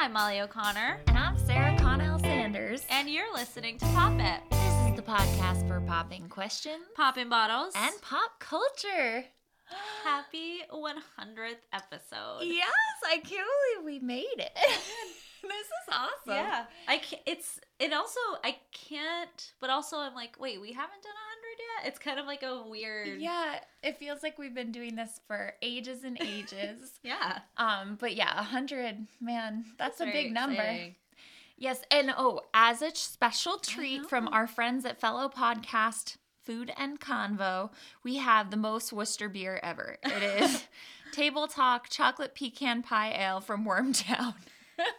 I'm Molly O'Connor, And I'm Sarah Connell Sanders. and you're listening to Pop It, this is the podcast for popping questions Popping Bottles, and pop culture. happy 100th episode. Yes, I can't believe we made it. this is awesome. Yeah, I can't, it's it also I can't, but also I'm like, wait, we haven't done a yet. It's kind of like a weird, Yeah, it feels like we've been doing this for ages and ages. yeah. um, but yeah, a hundred, man, that's, a big number. exciting. Yes, and oh, as a special treat from our friends at Fellow Podcast Food and Convo, we have the most Worcester beer ever. It is Table Talk Chocolate Pecan Pie Ale from Wormtown.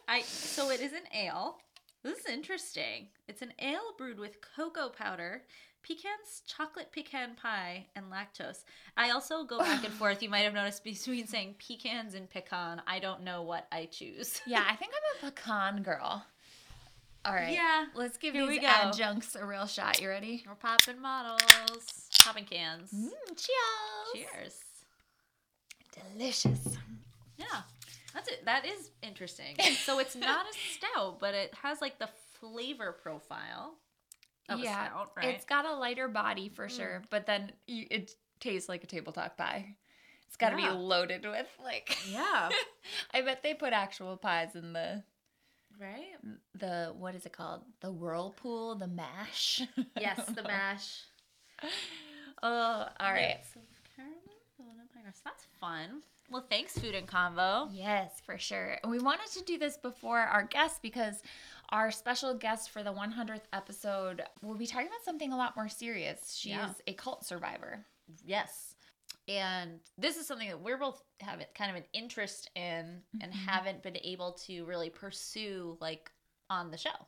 I so it is an ale. This is interesting. It's an ale brewed with cocoa powder, pecans, chocolate pecan pie, and lactose. I also go back and forth. You might have noticed between saying pecans and pecan. I don't know what I choose. Yeah, I think I'm a pecan girl. All right. Yeah, Let's give these adjuncts a real shot. You ready? We're popping models, popping cans. Mm, cheers. Cheers. Delicious. Yeah, that's it. That is interesting. So it's not a stout, but it has like the flavor profile of yeah, a stout, right? it's got a lighter body for mm. sure, but then you, it tastes like a table talk pie. It's got to Yeah. be loaded with like. yeah, I bet they put actual pies in the right. the what is it called? The whirlpool, the mash. Yes, the mash. Oh, all right. Of caramel. Oh, so That's fun. Well, thanks, Food and Convo. Yes, for sure. And we wanted to do this before our guest because our special guest for the 100th episode will be talking about something a lot more serious. She Yeah. is a cult survivor. Yes. And this is something that we're both have kind of an interest in and Mhm. haven't been able to really pursue like on the show.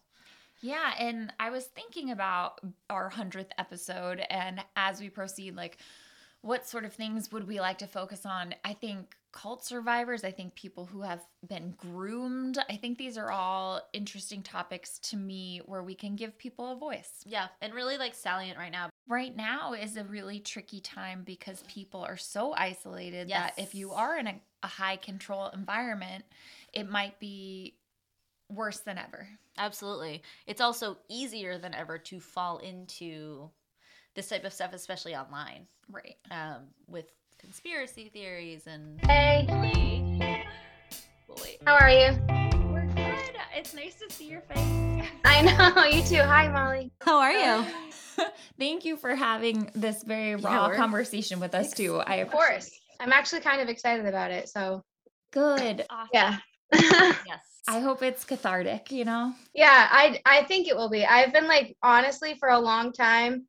Yeah, and I was thinking about our 100th episode and as we proceed like what sort of things would we like to focus on? I think cult survivors, I think people who have been groomed. I think these are all interesting topics to me where we can give people a voice. Yeah, and really like salient right now. Right now is a really tricky time because people are so isolated that if you are in a, a high control environment, it might be worse than ever. Absolutely. It's also easier than ever to fall into this type of stuff, especially online, Right. um, with conspiracy theories and. Hey, Well, wait. how are you? We're good. It's nice to see your face. I know, you too. Hi, Molly. How are you? Thank you for having this very raw we're- conversation with us too. I Of course. I'm actually kind of excited about it. So, Good. yeah. Yes. I hope it's cathartic, you know? yeah, I I think it will be. I've been like honestly for a long time w-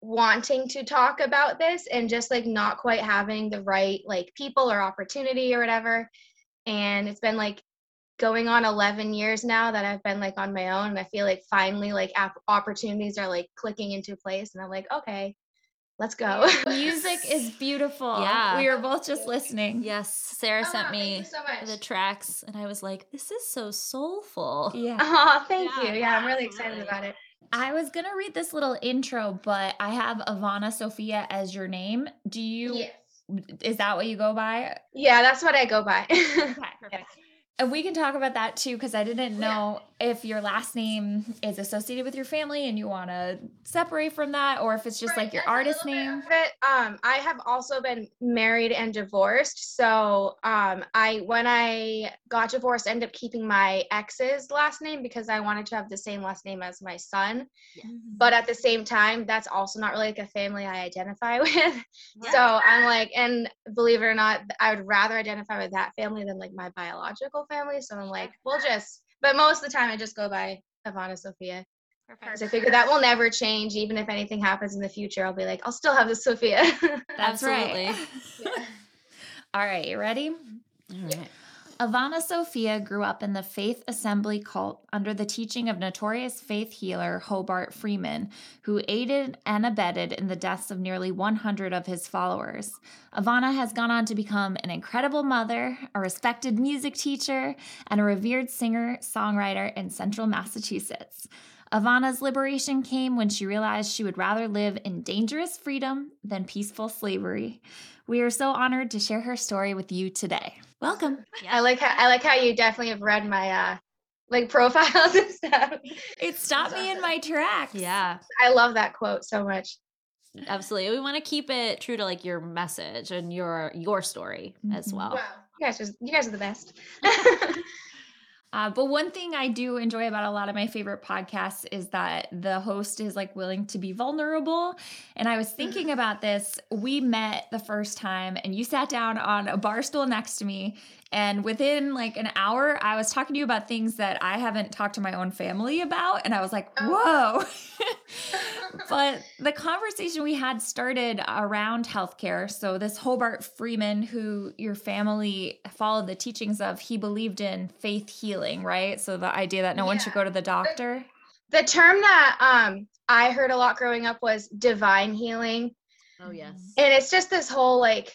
wanting to talk about this and just like not quite having the right like people or opportunity or whatever. And it's been like going on 11 years now that I've been like on my own and I feel like finally like app- opportunities are like clicking into place and I'm like, okay, let's go. Music is beautiful. Yeah. We were both just listening. Yes, Sarah Oh, sent thank me so the tracks, and I was like, "This is so soulful." Yeah. Oh, thank Yeah, you. Yeah, I'm really excited absolutely. about it. I was going to read this little intro, but I have Ivana Sophia as your name. Do you, Yes. is that what you go by? Yeah, that's what I go by. Perfect. And we can talk about that too, because I didn't Yeah. know if your last name is associated with your family and you want to separate from that, or if it's just Right, like your artist name. it. Um, I have also been married and divorced. So um, I when I got divorced, ended up keeping my ex's last name because I wanted to have the same last name as my son. But at the same time, that's also not really like a family I identify with. So I'm like, and believe it or not, I would rather identify with that family than like my biological family. So I'm like, we'll just. But most of the time, I just go by Ivana Sophia. Because I figure that will never change. Even if anything happens in the future, I'll be like, I'll still have the Sophia. That's Absolutely. right. All right, you ready? All right. Ivana Sophia grew up in the Faith Assembly cult under the teaching of notorious faith healer Hobart Freeman, who aided and abetted in the deaths of nearly 100 of his followers. Ivana has gone on to become an incredible mother, a respected music teacher, and a revered singer songwriter in central Massachusetts. Ivana's liberation came when she realized she would rather live in dangerous freedom than peaceful slavery. We are so honored to share her story with you today. Welcome. I like how I like how you definitely have read my uh like profiles and stuff. It stopped me in my tracks. Yeah, I love that quote so much. absolutely. We want to keep it true to like your message and your your story as Mhm. well. Wow. You guys are you guys are the best. Uh, but one thing I do enjoy about a lot of my favorite podcasts is that the host is like willing to be vulnerable. And I was thinking about this. We met the first time, and you sat down on a bar stool next to me. And within like an hour, I was talking to you about things that I haven't talked to my own family about. And I was like, whoa. but the conversation we had started around healthcare. So, this Hobart Freeman, who your family followed the teachings of, he believed in faith healing, right? So, the idea that no one should go to the doctor. the term that um I heard a lot growing up was divine healing. Oh yes. And it's just this whole like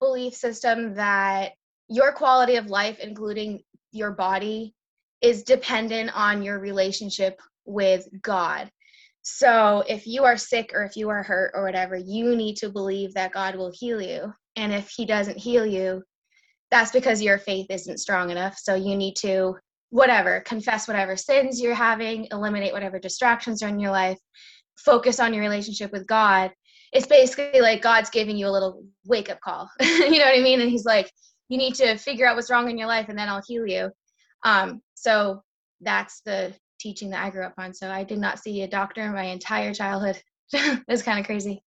belief system that your quality of life, including your body, is dependent on your relationship with God. So if you are sick or if you are hurt or whatever, you need to believe that God will heal you. And if He doesn't heal you, that's because your faith isn't strong enough. So you need to, whatever, confess whatever sins you're having, eliminate whatever distractions are in your life, focus on your relationship with God it's basically like God's giving you a little wake up call. you know what I mean? And He's like, you need to figure out what's wrong in your life, and then I'll heal you. Um, so that's the teaching that I grew up on. So I did not see a doctor in my entire childhood. it's kind of crazy.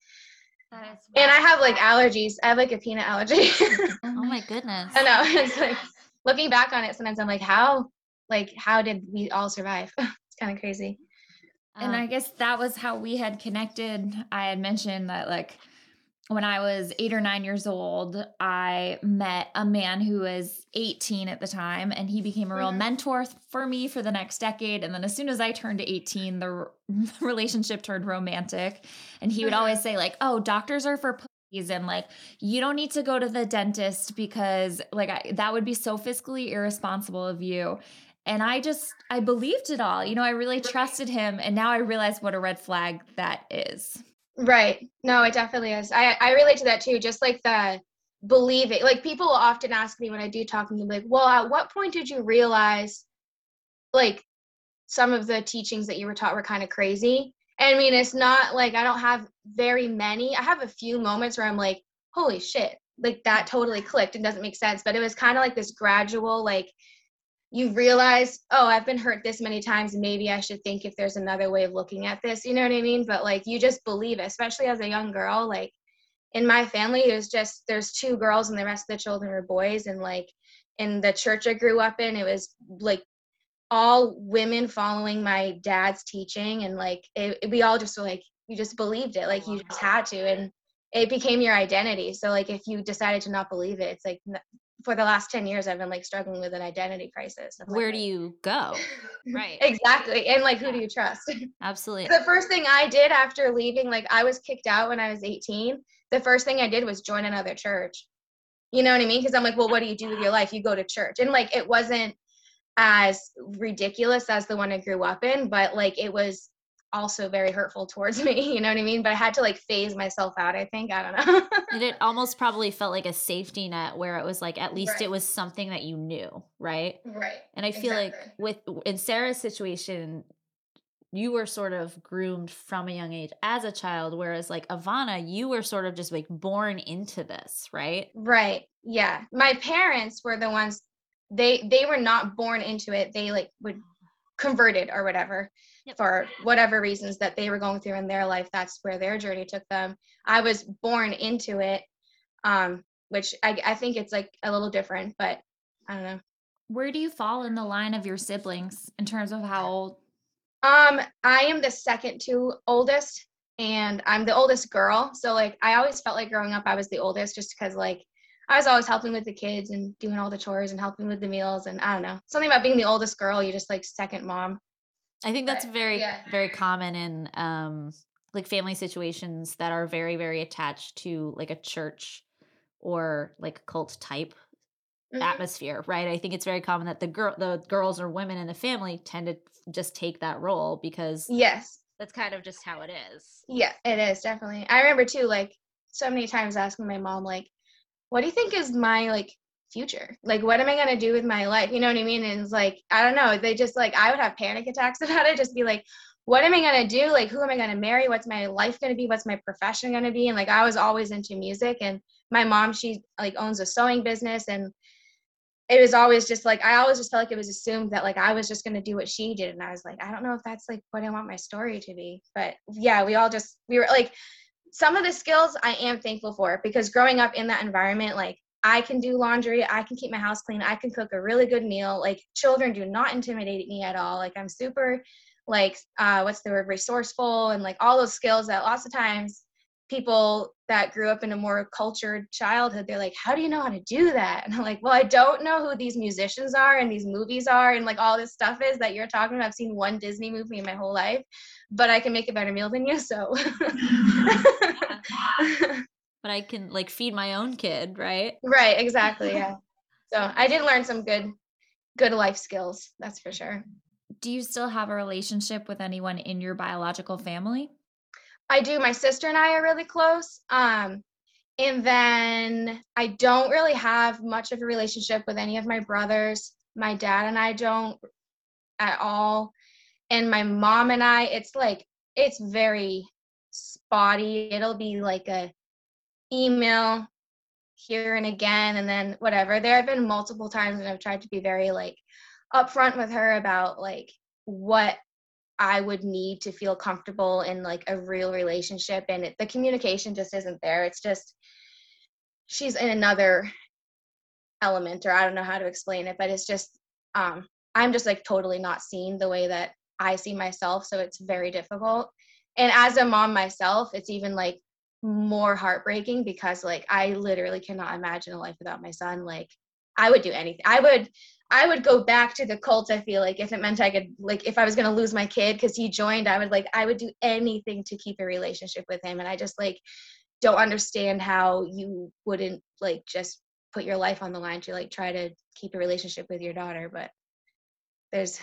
And I have like allergies. I have like a peanut allergy. Oh my goodness. I know. It's like looking back on it, sometimes I'm like, how, like, how did we all survive? it's kind of crazy. And Um, I guess that was how we had connected. I had mentioned that, like, when I was eight or nine years old, I met a man who was 18 at the time, and he became a real Mhm. mentor for me for the next decade. And then as soon as I turned 18, the r- relationship turned romantic. And he would Mhm. always say, like, oh, doctors are for pussies, and like, you don't need to go to the dentist because, like, I, that would be so fiscally irresponsible of you. And I just, I believed it all. You know, I really trusted him. And now I realize what a red flag that is. Right. No, it definitely is. I, I relate to that too. Just like the believing, like people often ask me when I do talk to them, like, well, at what point did you realize like some of the teachings that you were taught were kind of crazy? And I mean, it's not like I don't have very many. I have a few moments where I'm like, holy shit, like that totally clicked and doesn't make sense. But it was kind of like this gradual, like, you realize, oh, I've been hurt this many times. Maybe I should think if there's another way of looking at this. You know what I mean? But like, you just believe it, especially as a young girl. Like, in my family, it was just there's two girls and the rest of the children are boys. And like, in the church I grew up in, it was like all women following my dad's teaching. And like, it, it- we all just were like, you just believed it. Like, you just had to. And it became your identity. So like, if you decided to not believe it, it's like, for the last 10 years i've been like struggling with an identity crisis. Like, Where do you go? Right. exactly and like who do you trust? Absolutely. the first thing i did after leaving like i was kicked out when i was 18 the first thing i did was join another church. You know what i mean? Because i'm like well what do you do with your life? You go to church. And like it wasn't as ridiculous as the one i grew up in but like it was also very hurtful towards me you know what i mean but i had to like phase myself out i think i don't know And it almost probably felt like a safety net where it was like at least Right. it was something that you knew, right? right And I feel like with in Sarah's situation, you were sort of groomed from a young age as a child, whereas like Ivana, you were sort of just like born into this, right? Right. Yeah. My parents were the ones they they were not born into it. They like would converted or whatever Yep. for whatever reasons that they were going through in their life. That's where their journey took them. I was born into it. Um, which I I think it's like a little different, but I don't know. Where do you fall in the line of your siblings in terms of how old? Um, I am the second to oldest, and I'm the oldest girl. So like, I always felt like growing up, I was the oldest, just because like I was always helping with the kids and doing all the chores and helping with the meals, and I don't know something about being the oldest girl. You're just like second mom. I think that's But, very yeah. very common in um like family situations that are very very attached to like a church or like cult type Mhm. atmosphere, right? I think it's very common that the girl the girls or women in the family tend to just take that role because Yes, that's kind of just how it is. yeah, it is definitely. I remember too, like so many times asking my mom, like, "What do you think is my like future? Like, what am I going to do with my life? You know what I mean? And it's like, I don't know. They just like, I would have panic attacks about it, just be like, what am I going to do? Like, who am I going to marry? What's my life going to be? What's my profession going to be? And like, I was always into music. And my mom, she like owns a sewing business. And it was always just like, I always just felt like it was assumed that like I was just going to do what she did. And I was like, I don't know if that's like what I want my story to be. But yeah, we all just, we were like, some of the skills I am thankful for because growing up in that environment, like I can do laundry, I can keep my house clean, I can cook a really good meal. Like children do not intimidate me at all. Like I'm super like uh what's the word? Resourceful and like all those skills that lots of times people that grew up in a more cultured childhood they're like how do you know how to do that? And i'm like well i don't know who these musicians are and these movies are and like all this stuff is that you're talking about. I've seen one disney movie in my whole life but i can make a better meal than you so but i can like feed my own kid right right exactly yeah so i did learn some good good life skills that's for sure do you still have a relationship with anyone in your biological family I do. My sister and I are really close. Um, and then I don't really have much of a relationship with any of my brothers. My dad and I don't at all. And my mom and I, it's like, it's very spotty. It'll be like a email here and again and then whatever. There have been multiple times and I've tried to be very like upfront with her about like what I would need to feel comfortable in like a real relationship and it, the communication just isn't there. It's just she's in another element or I don't know how to explain it, but it's just um I'm just like totally not seen the way that I see myself, so it's very difficult. And as a mom myself, it's even like more heartbreaking because like I literally cannot imagine a life without my son. Like I would do anything. I would I would go back to the cult. I feel like if it meant I could, like, if I was to lose my kid because he joined, I would like, I would do anything to keep a relationship with him. And I just like don't understand how you wouldn't like just put your life on the line to like try to keep a relationship with your daughter. But there's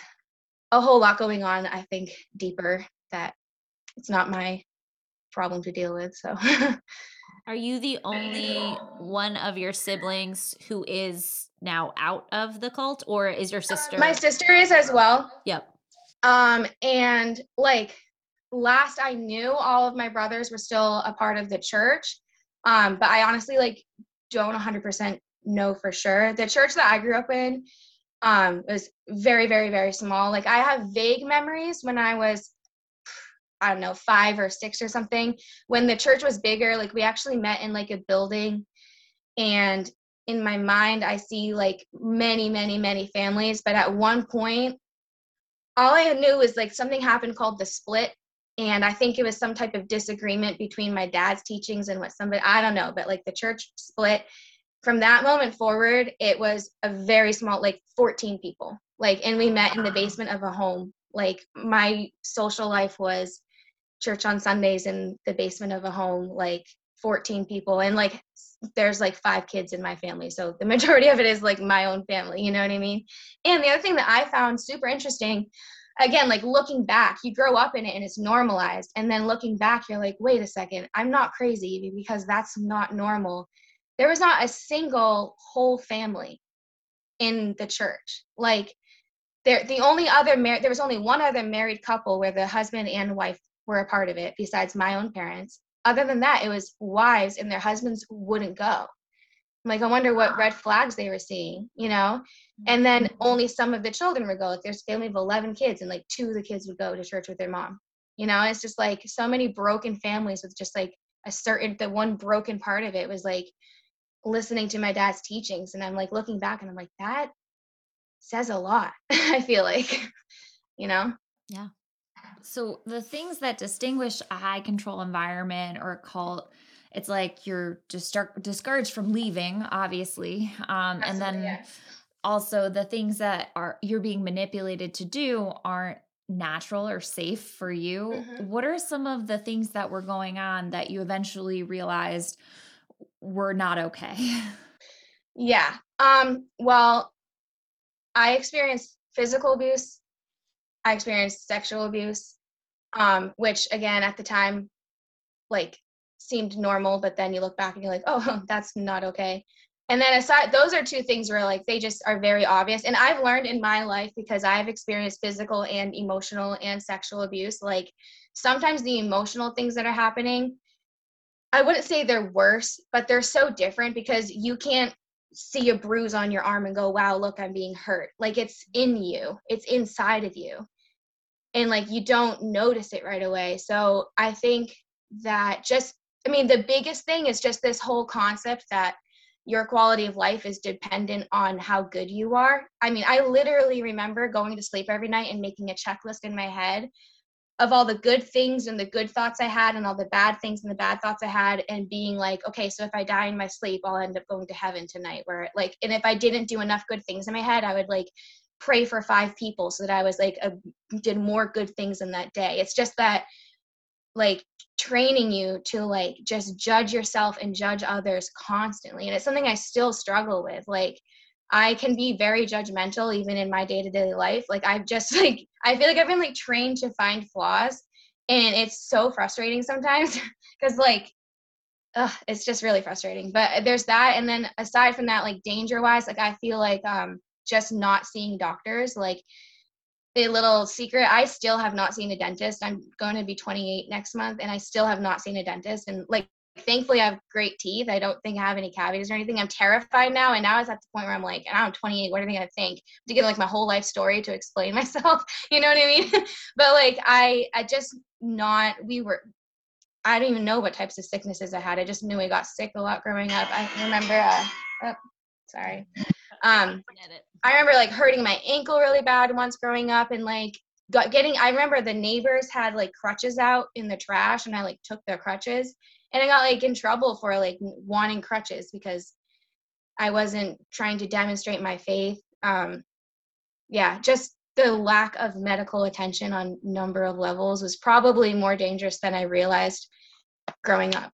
a whole lot going on, I think, deeper that it's not my problem to deal with. So, are you the only one of your siblings who is now out of the cult or is your sister my sister is as well. Yep. Um and like last i knew all of my brothers were still a part of the church. Um but i honestly like don't 100% know for sure. The church that i grew up in um was very very very small. Like i have vague memories when i was i don't know five or six or something. When the church was bigger like we actually met in like a building. And in my mind i see like many many many families. But at one point all i knew was like something happened called the split. And i think it was some type of disagreement between my dad's teachings and what somebody i don't know but like the church split. From that moment forward it was a very small like 14 people. Like and we met in the basement of a home. Like my social life was church on sundays in the basement of a home like 14 people and like there's like five kids in my family so the majority of it is like my own family you know what i mean? And the other thing that i found super interesting again like looking back you grow up in it and it's normalized and then looking back you're like wait a second i'm not crazy because that's not normal. There was not a single whole family in the church. Like there the only other mar- there was only one other married couple where the husband and wife were a part of it besides my own parents other than that, it was wives and their husbands wouldn't go. I'm like, I wonder what red flags they were seeing, you know? And then mm-hmm. only some of the children would go. Like there's a family of 11 kids, and like two of the kids would go to church with their mom. You know, it's just like so many broken families with just like a certain, the one broken part of it was like listening to my dad's teachings. And I'm like looking back and I'm like, that says a lot, I feel like, you know? Yeah. So the things that distinguish a high control environment or a cult, it's like you're just discouraged from leaving, obviously, um, and then yes. also the things that are you're being manipulated to do aren't natural or safe for you. Mm-hmm. What are some of the things that were going on that you eventually realized were not okay? Yeah. Um, well, I experienced physical abuse I experienced sexual abuse, um, which again at the time, like seemed normal, but then you look back and you're like, oh, that's not okay. and then aside those are two things where like they just are very obvious and i've learned in my life because i've experienced physical and emotional and sexual abuse like sometimes the emotional things that are happening i wouldn't say they're worse but they're so different because you can't see a bruise on your arm and go wow look i'm being hurt. Like it's in you. It's inside of you and like you don't notice it right away so i think that just i mean the biggest thing is just this whole concept that your quality of life is dependent on how good you are. I mean, I literally remember going to sleep every night and making a checklist in my head of all the good things and the good thoughts I had and all the bad things and the bad thoughts I had and being like, okay, so if I die in my sleep, I'll end up going to heaven tonight. Where like, and if I didn't do enough good things in my head, I would like pray for five people so that I was like, a, did more good things in that day. It's just that like training you to like just judge yourself and judge others constantly and it's something i still struggle with like i can be very judgmental even in my day-to-day life like i've just like i feel like i've been like trained to find flaws and it's so frustrating sometimes because like ugh, it's just really frustrating but there's that and then aside from that like danger wise like i feel like um just not seeing doctors like a little secret i still have not seen a dentist. I'm going to be 28 next month and i still have not seen a dentist and like thankfully i have great teeth. I don't think i have any cavities or anything. I'm terrified now and now it's at the point where i'm like and i'm 28 what are they going to think? To get like my whole life story to explain myself you know what i mean? But like i i just not we were i don't even know what types of sicknesses i had. I just knew i got sick a lot growing up. I remember uh oh, sorry um I remember like hurting my ankle really bad once growing up and like got getting I remember the neighbors had like crutches out in the trash and I like took their crutches and I got like in trouble for like wanting crutches because I wasn't trying to demonstrate my faith. Um yeah, just the lack of medical attention on number of levels was probably more dangerous than I realized growing up.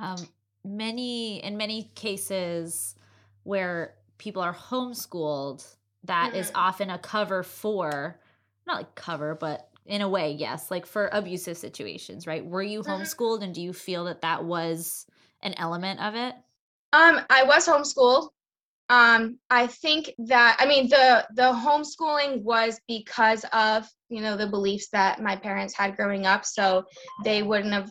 Um many in many cases where people are homeschooled, that mm-hmm. is often a cover for not like cover, but in a way, yes, like for abusive situations, right? Were you mm-hmm. homeschooled and do you feel that that was an element of it? Um, I was homeschooled. Um, I think that I mean the the homeschooling was because of you know the beliefs that my parents had growing up, so they wouldn't have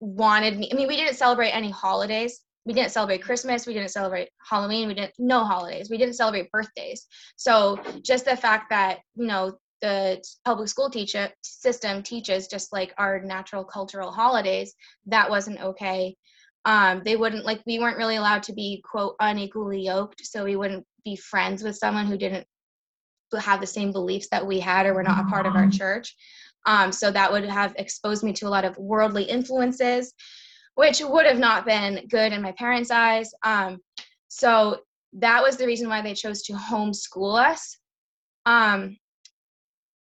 wanted me. I mean, we didn't celebrate any holidays we didn't celebrate christmas. We didn't celebrate halloween. We didn't no holidays. We didn't celebrate birthdays. So just the fact that you know the public school teacher system teaches just like our natural cultural holidays that wasn't okay. Um, they wouldn't like we weren't really allowed to be quote unequally yoked so we wouldn't be friends with someone who didn't have the same beliefs that we had or were not a part of our church. Um, so that would have exposed me to a lot of worldly influences which would have not been good in my parents' eyes. Um, so that was the reason why they chose to homeschool us. Um,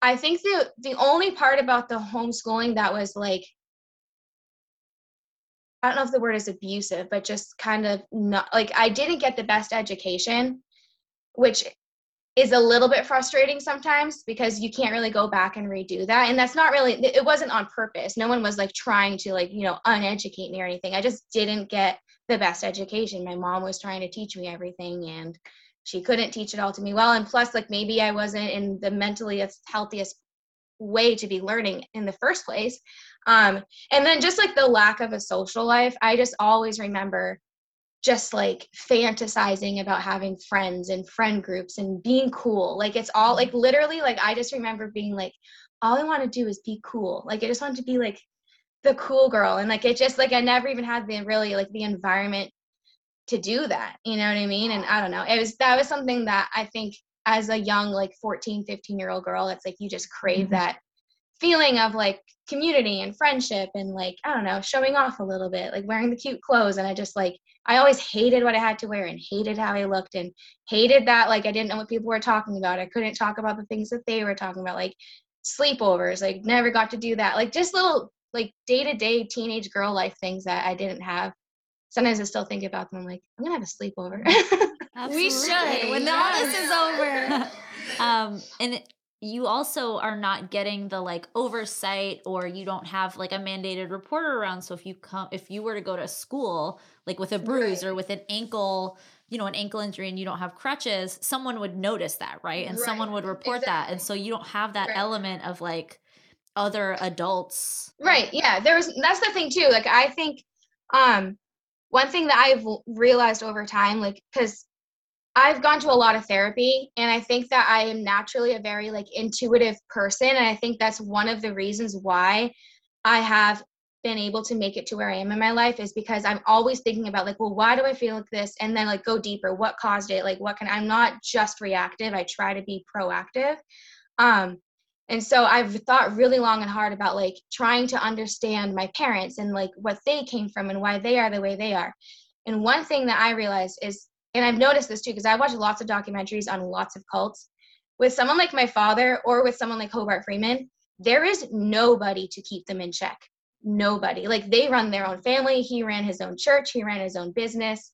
I think the the only part about the homeschooling that was like I don't know if the word is abusive, but just kind of not like I didn't get the best education, which is a little bit frustrating sometimes because you can't really go back and redo that. And that's not really it wasn't on purpose. No one was like trying to like you know uneducate me or anything. I just didn't get the best education. My mom was trying to teach me everything and she couldn't teach it all to me well. And plus like maybe i wasn't in the mentally healthiest way to be learning in the first place. Um and then just like the lack of a social life i just always remember just like fantasizing about having friends and friend groups and being cool. Like it's all like mm-hmm. literally like I just remember being like all I want to do is be cool. Like I just want to be like the cool girl and like it just like I never even had the really like the environment to do that. You know what I mean? And I don't know. It was that was something that I think as a young like 14, 15 year old girl, it's like you just crave mm-hmm. that feeling of like community and friendship and like I don't know, showing off a little bit, like wearing the cute clothes and I just like I always hated what I had to wear and hated how I looked and hated that like I didn't know what people were talking about. I couldn't talk about the things that they were talking about like sleepovers, like never got to do that. Like just little like day-to-day teenage girl life things that I didn't have. Sometimes I still think about them. I'm like, I'm gonna have a sleepover. we should when yes. all this is over. um, and you also are not getting the like oversight or you don't have like a mandated reporter around so if you come if you were to go to school like with a bruise right. or with an ankle you know, an ankle injury and you don't have crutches, someone would notice that, right? And Right. someone would report that. And so you don't have that Right. element of like other adults. Right. Yeah. There was that's the thing too. Like I think um one thing that I've realized over time, like because I've gone to a lot of therapy and I think that I am naturally a very like intuitive person. And I think that's one of the reasons why I have been able to make it to where I am in my life is because I'm always thinking about like, well, why do I feel like this? And then like go deeper. What caused it? Like what can I'm not just reactive. I try to be proactive. Um and so I've thought really long and hard about like trying to understand my parents and like what they came from and why they are the way they are. And one thing that I realized is, and I've noticed this too, because I watch lots of documentaries on lots of cults. With someone like my father or with someone like Hobart Freeman, there is nobody to keep them in check. Nobody. Like they run their own family. He ran his own church. He ran his own business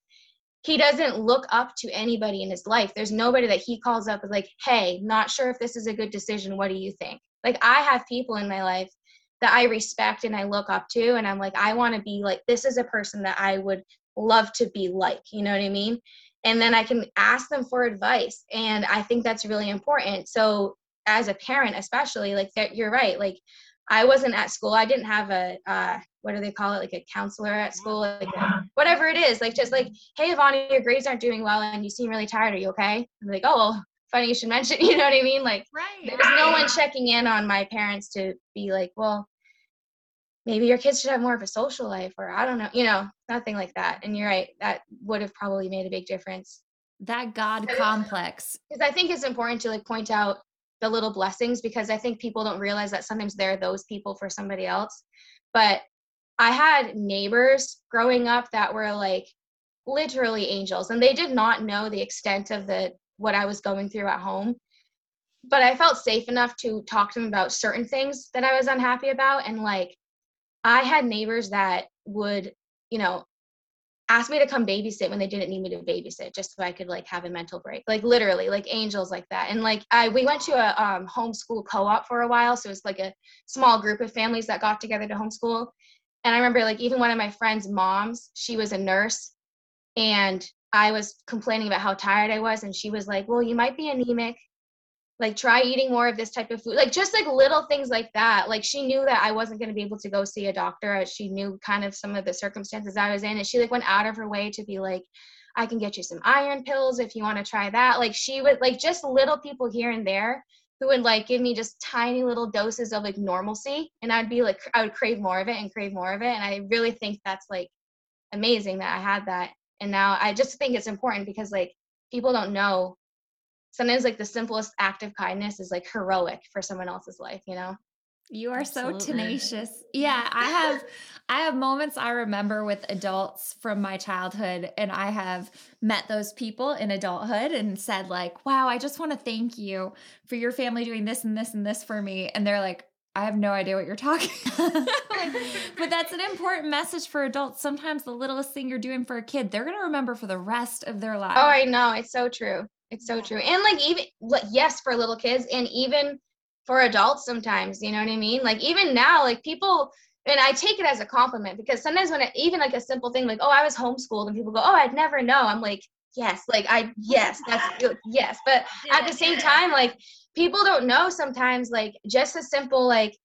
he doesn't look up to anybody in his life. There's nobody that he calls up and like, hey, not sure if this is a good decision. What do you think? Like I have people in my life that I respect and I look up to and I'm like, I want to be like this is a person that I would love to be like, you know what I mean? And then I can ask them for advice. And I think that's really important. So as a parent, especially, like that you're right. Like I wasn't at school. I didn't have a uh, what do they call it? Like a counselor at school, like whatever it is. Like just like, hey, Ivana, your grades aren't doing well, and you seem really tired. Are you okay? I'm like, oh, well, funny you should mention. You know what I mean? Like Right. there's no one checking in on my parents to be like, well, maybe your kids should have more of a social life, or I don't know, you know, nothing like that. And you're right, that would have probably made a big difference That God complex. because I think it's important to like point out the little blessings because I think people don't realize that sometimes they're those people for somebody else. But I had neighbors growing up that were like literally angels and they did not know the extent of the what I was going through at home. But I felt safe enough to talk to them about certain things that I was unhappy about and like I had neighbors that would, you know, ask me to come babysit when they didn't need me to babysit just so I could like have a mental break. Like literally, like angels like that. And like I we went to a um homeschool co-op for a while. So it's like a small group of families that got together to homeschool. And I remember like even one of my friends' moms, she was a nurse and I was complaining about how tired I was and she was like, Well, you might be anemic. Like try eating more of this type of food. Like just like little things like that. Like she knew that I wasn't gonna be able to go see a doctor. She knew kind of some of the circumstances I was in. And she like went out of her way to be like, I can get you some iron pills if you want to try that. Like she would like just little people here and there who would like give me just tiny little doses of like normalcy and I'd be like I would crave more of it and crave more of it and I really think that's like amazing that I had that and now I just think it's important because like people don't know sometimes like the simplest act of kindness is like heroic for someone else's life you know You are so tenacious. Yeah, I have I have moments I remember with adults from my childhood and I have met those people in adulthood and said like, "Wow, I just want to thank you for your family doing this and this and this for me." And they're like, "I have no idea what you're talking." Like, but that's an important message for adults. Sometimes the littlest thing you're doing for a kid, they're going to remember for the rest of their lives. oh I know it's so true it's so true. And like even yes for little kids and even for adults sometimes you know what I mean? Like even now like people and I take it as a compliment because sometimes when it, even like a simple thing like oh I was homeschooled and people go oh I'd never know I'm like yes like I yes that's good yes. But at the same time like people don't know sometimes like just a simple like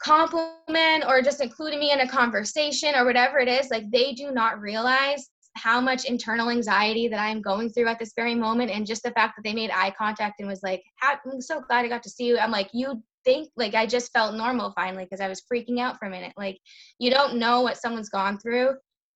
compliment or just including me in a conversation or whatever it is like they do not realize how much internal anxiety that i'm going through at this very moment and just the fact that they made eye contact and was like i'm so glad i got to see you. I'm like you think like i just felt normal finally because i was freaking out for a minute. Like you don't know what someone's gone through.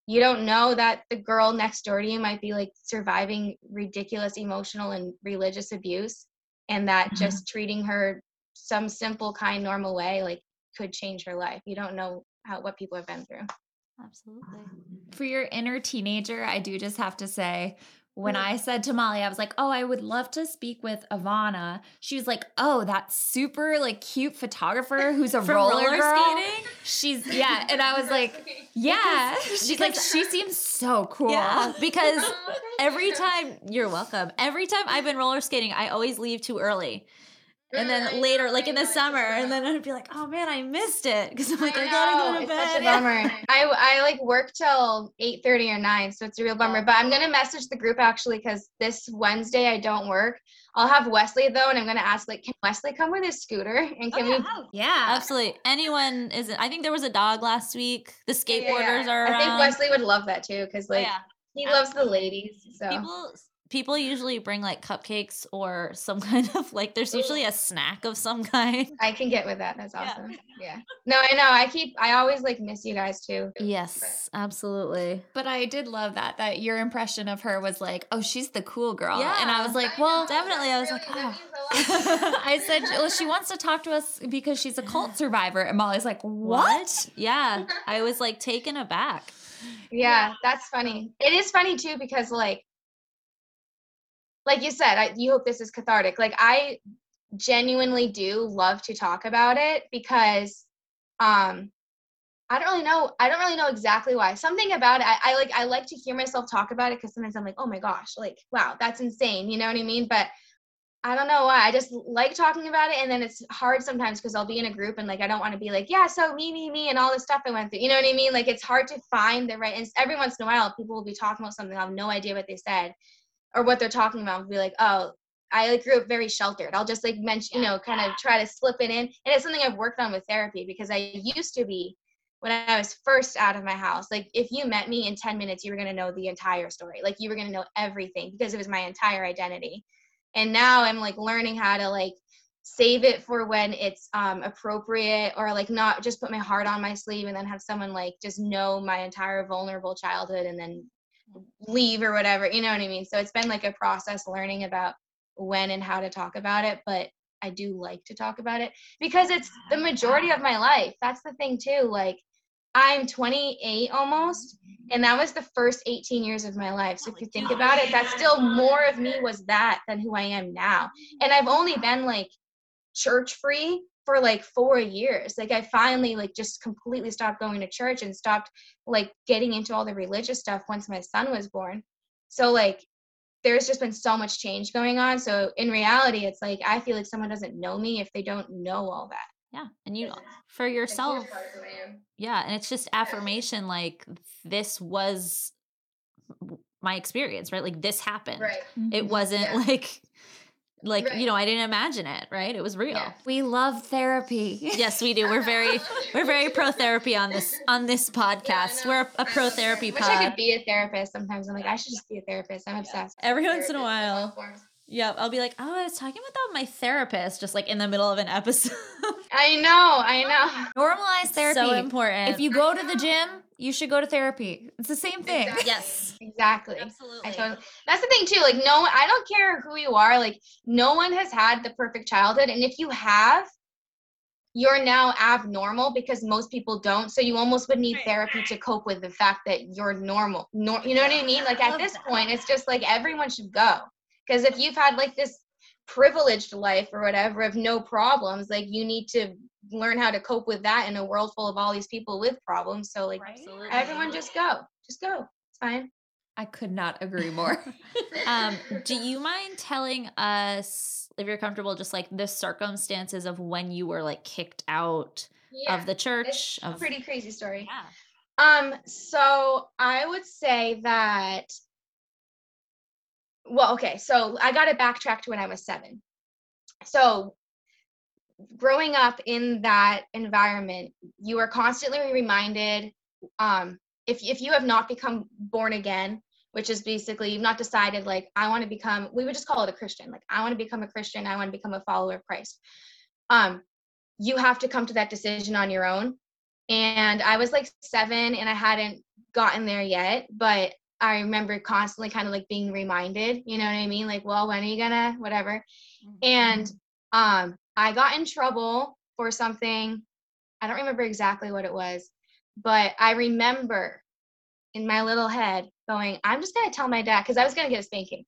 You don't know that the girl next door to you might be like surviving ridiculous emotional and religious abuse and that Mhm. just treating her some simple kind normal way like could change her life. You don't know how what people have been through Absolutely. For your inner teenager, I do just have to say, when Mm. I said to Molly, I was like, "Oh, I would love to speak with Ivana." She was like, "Oh, that super like cute photographer who's a roller, roller girl." skating? She's yeah, and I was like, "Yeah." She's like, "She seems so cool." Yeah, because every time you're welcome. Every time I've been roller skating, I always leave too early. And then I later, know, like in the summer, and then I'd be like, oh man, I missed it because I'm like, I, I gotta go know, to it's bed. such a bummer. I I like work till eight thirty or nine, so it's a real bummer. But I'm gonna message the group actually because this Wednesday I don't work. I'll have Wesley though, and I'm gonna ask like, can Wesley come with his scooter and Oh, can yeah. we? Oh, yeah. Absolutely. Anyone isn't. I think there was a dog last week. The Yeah, yeah, skateboarders yeah. are around. I think Wesley would love that too because Oh, like yeah. he loves the ladies. So People people usually bring like cupcakes or some kind of like there's usually a snack of some kind. I can get with that. That's awesome. Yeah. No, I know. I keep. I always like miss you guys too. Yes, absolutely. But I did love that that your impression of her was like, "Oh, she's the cool girl." Yeah. And I was like, I "Well, know, definitely, I was really- like, oh. means a lot. I said, well, she wants to talk to us because she's a cult survivor. And Molly's like, what? Yeah. I was like taken aback. Yeah, that's funny. It is funny too because like like you said, I, you hope this is cathartic. Like I genuinely do love to talk about it because um I don't really know I don't really know exactly why. Something about it I, I like I like to hear myself talk about it because sometimes I'm like, oh my gosh, like wow, that's insane. You know what I mean? But I don't know why. I just like talking about it, and then it's hard sometimes because I'll be in a group and like I don't want to be like, yeah, so me, me, me, and all the stuff I went through. You know what I mean? Like it's hard to find the right. And every once in a while, people will be talking about something. I have no idea what they said or what they're talking about. Be like, oh, I like grew up very sheltered. I'll just like mention, you know, kind of try to slip it in, and it's something I've worked on with therapy because I used to be when I was first out of my house. Like if you met me in 10 minutes, you were gonna know the entire story. Like you were gonna know everything because it was my entire identity and now i'm like learning how to like save it for when it's um appropriate or like not just put my heart on my sleeve and then have someone like just know my entire vulnerable childhood and then leave or whatever you know what i mean? So it's been like a process learning about when and how to talk about it but i do like to talk about it because it's the majority of my life. That's the thing too like i'm 28 almost and that was the first 18 years of my life. So if you think about it that's still more of me was that than who i am now. And i've only been like church free for like four years like i finally like just completely stopped going to church and stopped like getting into all the religious stuff once my son was born so like there's just been so much change going on so in reality it's like i feel like someone doesn't know me if they don't know all that Yeah. And you for yourself. Yeah, and it's just affirmation like this was my experience, right? Like this happened. right. It mm-hmm. wasn't Yeah. like like Right. you know, I didn't imagine it, right? It was real. Yeah. We love therapy. Yes, we do. We're very we're very pro therapy on this on this podcast. know. we're a pro therapy I wish I could be a therapist sometimes. I'm like, I should just be a therapist. I'm obsessed. Every once in a while. all forms. Yep, I'll be like, "Oh, I was talking about that with my therapist just like in the middle of an episode." I know, I know. Normalize therapy. so important. if you go to the gym, you should go to therapy. It's the same thing. Exactly. yes. Exactly. Absolutely. I totally. That's the thing too. Like, no, one- I don't care who you are. Like, no one has had the perfect childhood, and if you have, you're now abnormal because most people don't. So you almost would need therapy to cope with the fact that you're normal. Nor, you know what I mean? Like at this point, it's just like everyone should go. Because if you've had like this privileged life or whatever of no problems, like you need to learn how to cope with that in a world full of all these people with problems. So like Absolutely. everyone just go. Just go. It's fine. I could not agree more. um, do you mind telling us if you're comfortable just like the circumstances of when you were like kicked out of the church It's a of pretty crazy story. yeah. Um, so I would say that well, okay, so I gotta backtrack to when I was seven. So growing up in that environment, you are constantly reminded, um, if if you have not become born again, which is basically you've not decided like I want to become we would just call it a Christian, like I want to become a Christian, I want to become a follower of Christ. Um, you have to come to that decision on your own and I was like seven and I hadn't gotten there yet, but I remember constantly kind of like being reminded, you know what I mean? Like, well, when are you gonna, whatever. And um, I got in trouble for something. I don't remember exactly what it was, but I remember in my little head going, I'm just gonna tell my dad, because I was gonna get a spanking.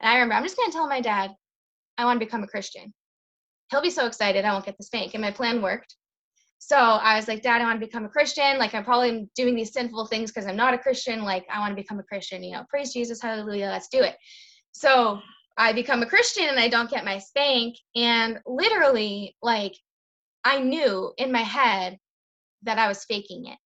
And I remember, I'm just gonna tell my dad I want to become a Christian. He'll be so excited I won't get the spank. And my plan worked. So I was like, Dad, I want to become a Christian. Like, I'm probably doing these sinful things because I'm not a Christian. Like, I want to become a Christian. You know, praise Jesus, hallelujah, let's do it. So I become a Christian and I don't get my spank. And literally, like, I knew in my head that I was faking it.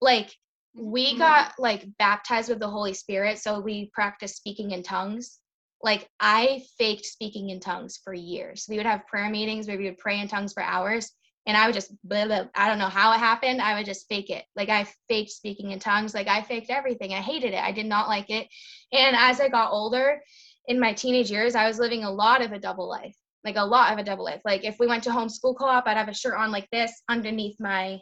Like, we Mm-hmm. got like baptized with the Holy Spirit, so we practiced speaking in tongues. Like, I faked speaking in tongues for years. We would have prayer meetings where we would pray in tongues for hours. And I would just, blah, blah, I don't know how it happened. I would just fake it. Like, I faked speaking in tongues. Like, I faked everything. I hated it. I did not like it. And as I got older, in my teenage years, I was living a lot of a double life, like a lot of a double life. Like if we went to homeschool co-op, I'd have a shirt on like this underneath my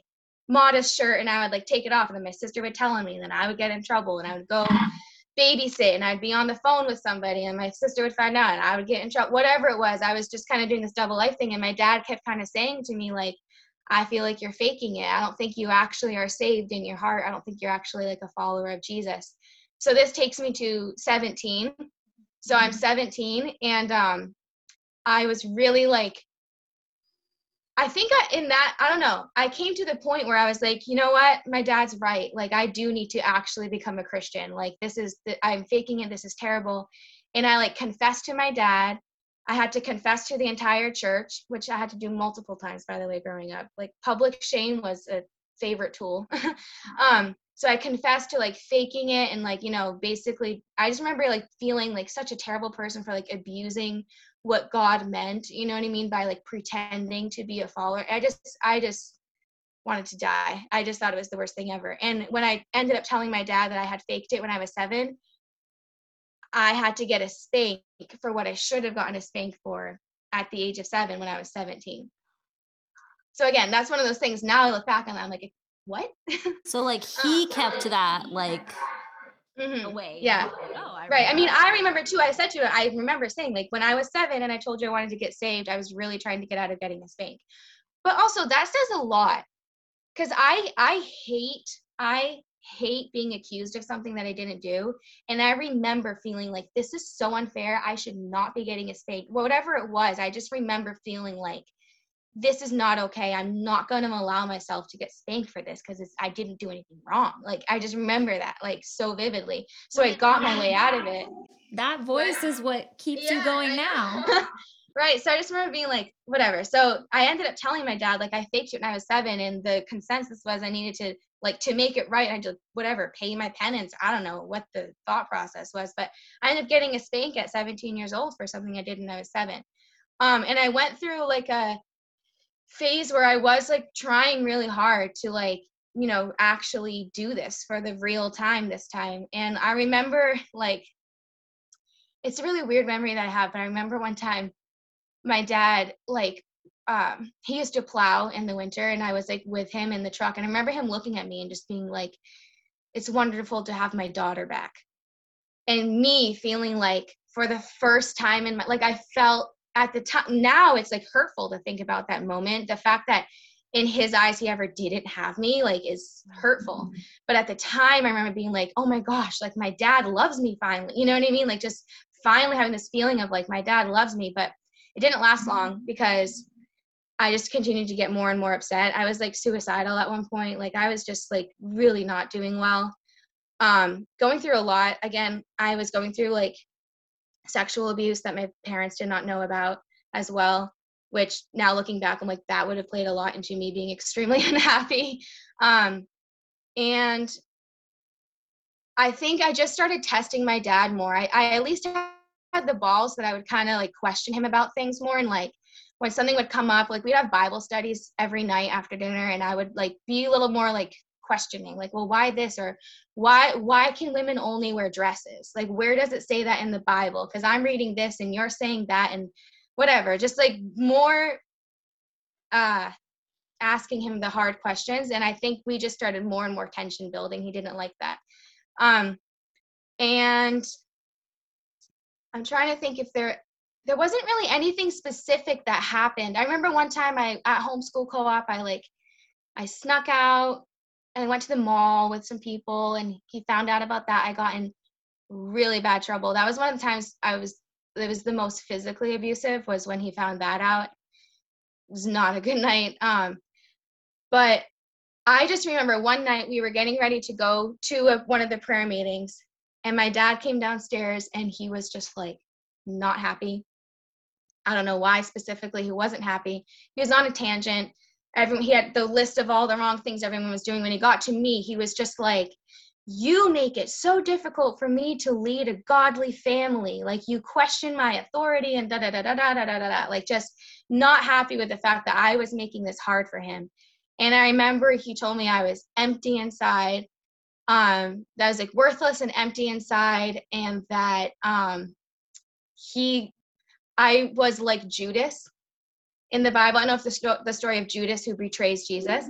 modest shirt, and I would like take it off, and then my sister would tell on me, and then I would get in trouble, and I would go babysit, and I'd be on the phone with somebody, and my sister would find out, and I would get in trouble. Whatever it was, I was just kind of doing this double life thing, and my dad kept kind of saying to me like. I feel like you're faking it. I don't think you actually are saved in your heart. I don't think you're actually like a follower of Jesus. So this takes me to 17 so i'm 17 and um i was really like i think I, in that i don't know. I came to the point where i was like you know what? My dad's right. Like i do need to actually become a christian. Like this is the, i'm faking it. This is terrible. And i like confessed to my dad. I had to confess to the entire church which i had to do multiple times by the way growing up. Like public shame was a favorite tool. Um so i confessed to like faking it and like you know basically i just remember like feeling like such a terrible person for like abusing what god meant you know what i mean by like pretending to be a follower. I just i just wanted to die. I just thought it was the worst thing ever. And when i ended up telling my dad that i had faked it when i was seven i had to get a spank for what i should have gotten a spank for at the age of seven when i was 17 so again that's one of those things. Now i look back and i'm like what? So like he um, kept that like Mhm. away. Yeah. Oh, I Right. I mean. I remember too. I said to it, I remember saying, like, when I was seven and I told you I wanted to get saved, I was really trying to get out of getting a spank. But also, that says a lot, because I I hate I hate being accused of something that I didn't do, and I remember feeling like this is so unfair. I should not be getting a spank. Whatever it was, I just remember feeling like this is not okay. I'm not going to allow myself to get spanked for this because I didn't do anything wrong. Like I just remember that like so vividly. So I got my way out of it. That voice is what keeps you going now. right. So I just remember being like, whatever. So I ended up telling my dad, like, I faked it when I was seven, and the consensus was I needed to, like, to make it right, I just, whatever, pay my penance. I don't know what the thought process was, but I ended up getting a spank at 17 years old for something I did when I was seven. Um, and I went through like a phase where I was like trying really hard to, like, you know, actually do this for the real time this time. And I remember, like, it's a really weird memory that I have, but I remember one time my dad like um he used to plow in the winter and I was like with him in the truck and I remember him looking at me and just being like it's wonderful to have my daughter back. And me feeling like for the first time in my like I felt at the time now it's like hurtful to think about that moment. The fact that in his eyes he ever didn't have me like is hurtful. But at the time i remember being like oh my gosh like my dad loves me finally. You know what i mean? Like just finally having this feeling of like my dad loves me but it didn't last long because i just continued to get more and more upset. I was like suicidal at one point. Like i was just like really not doing well. Um going through a lot. Again i was going through like sexual abuse that my parents did not know about as well which now looking back i'm like that would have played a lot into me being extremely unhappy. Um and i think i just started testing my dad more. I, I at least had the balls that i would kind of like question him about things more and like when something would come up like we'd have bible studies every night after dinner and i would like be a little more like questioning like well why this or why why can women only wear dresses? Like where does it say that in the bible? Because i'm reading this and you're saying that and whatever just like more uh asking him the hard questions. And i think we just started more and more tension building. He didn't like that. Um and i'm trying to think if there there wasn't really anything specific that happened. I remember one time i at homeschool co-op i like i snuck out and I went to the mall with some people and he found out about that. I got in really bad trouble. That was one of the times I was it was the most physically abusive was when he found that out. It was not a good night. Um but I just remember one night we were getting ready to go to a, one of the prayer meetings and my dad came downstairs and he was just like not happy. I don't know why specifically he wasn't happy. He was on a tangent. Everyone he had the list of all the wrong things everyone was doing. When he got to me, he was just like, You make it so difficult for me to lead a godly family. Like you question my authority and da da da da da da da da. Like just not happy with the fact that I was making this hard for him. And I remember he told me I was empty inside, um, that I was like worthless and empty inside, and that um he I was like Judas in the Bible. I don't know if the, sto- the story of Judas who betrays Jesus,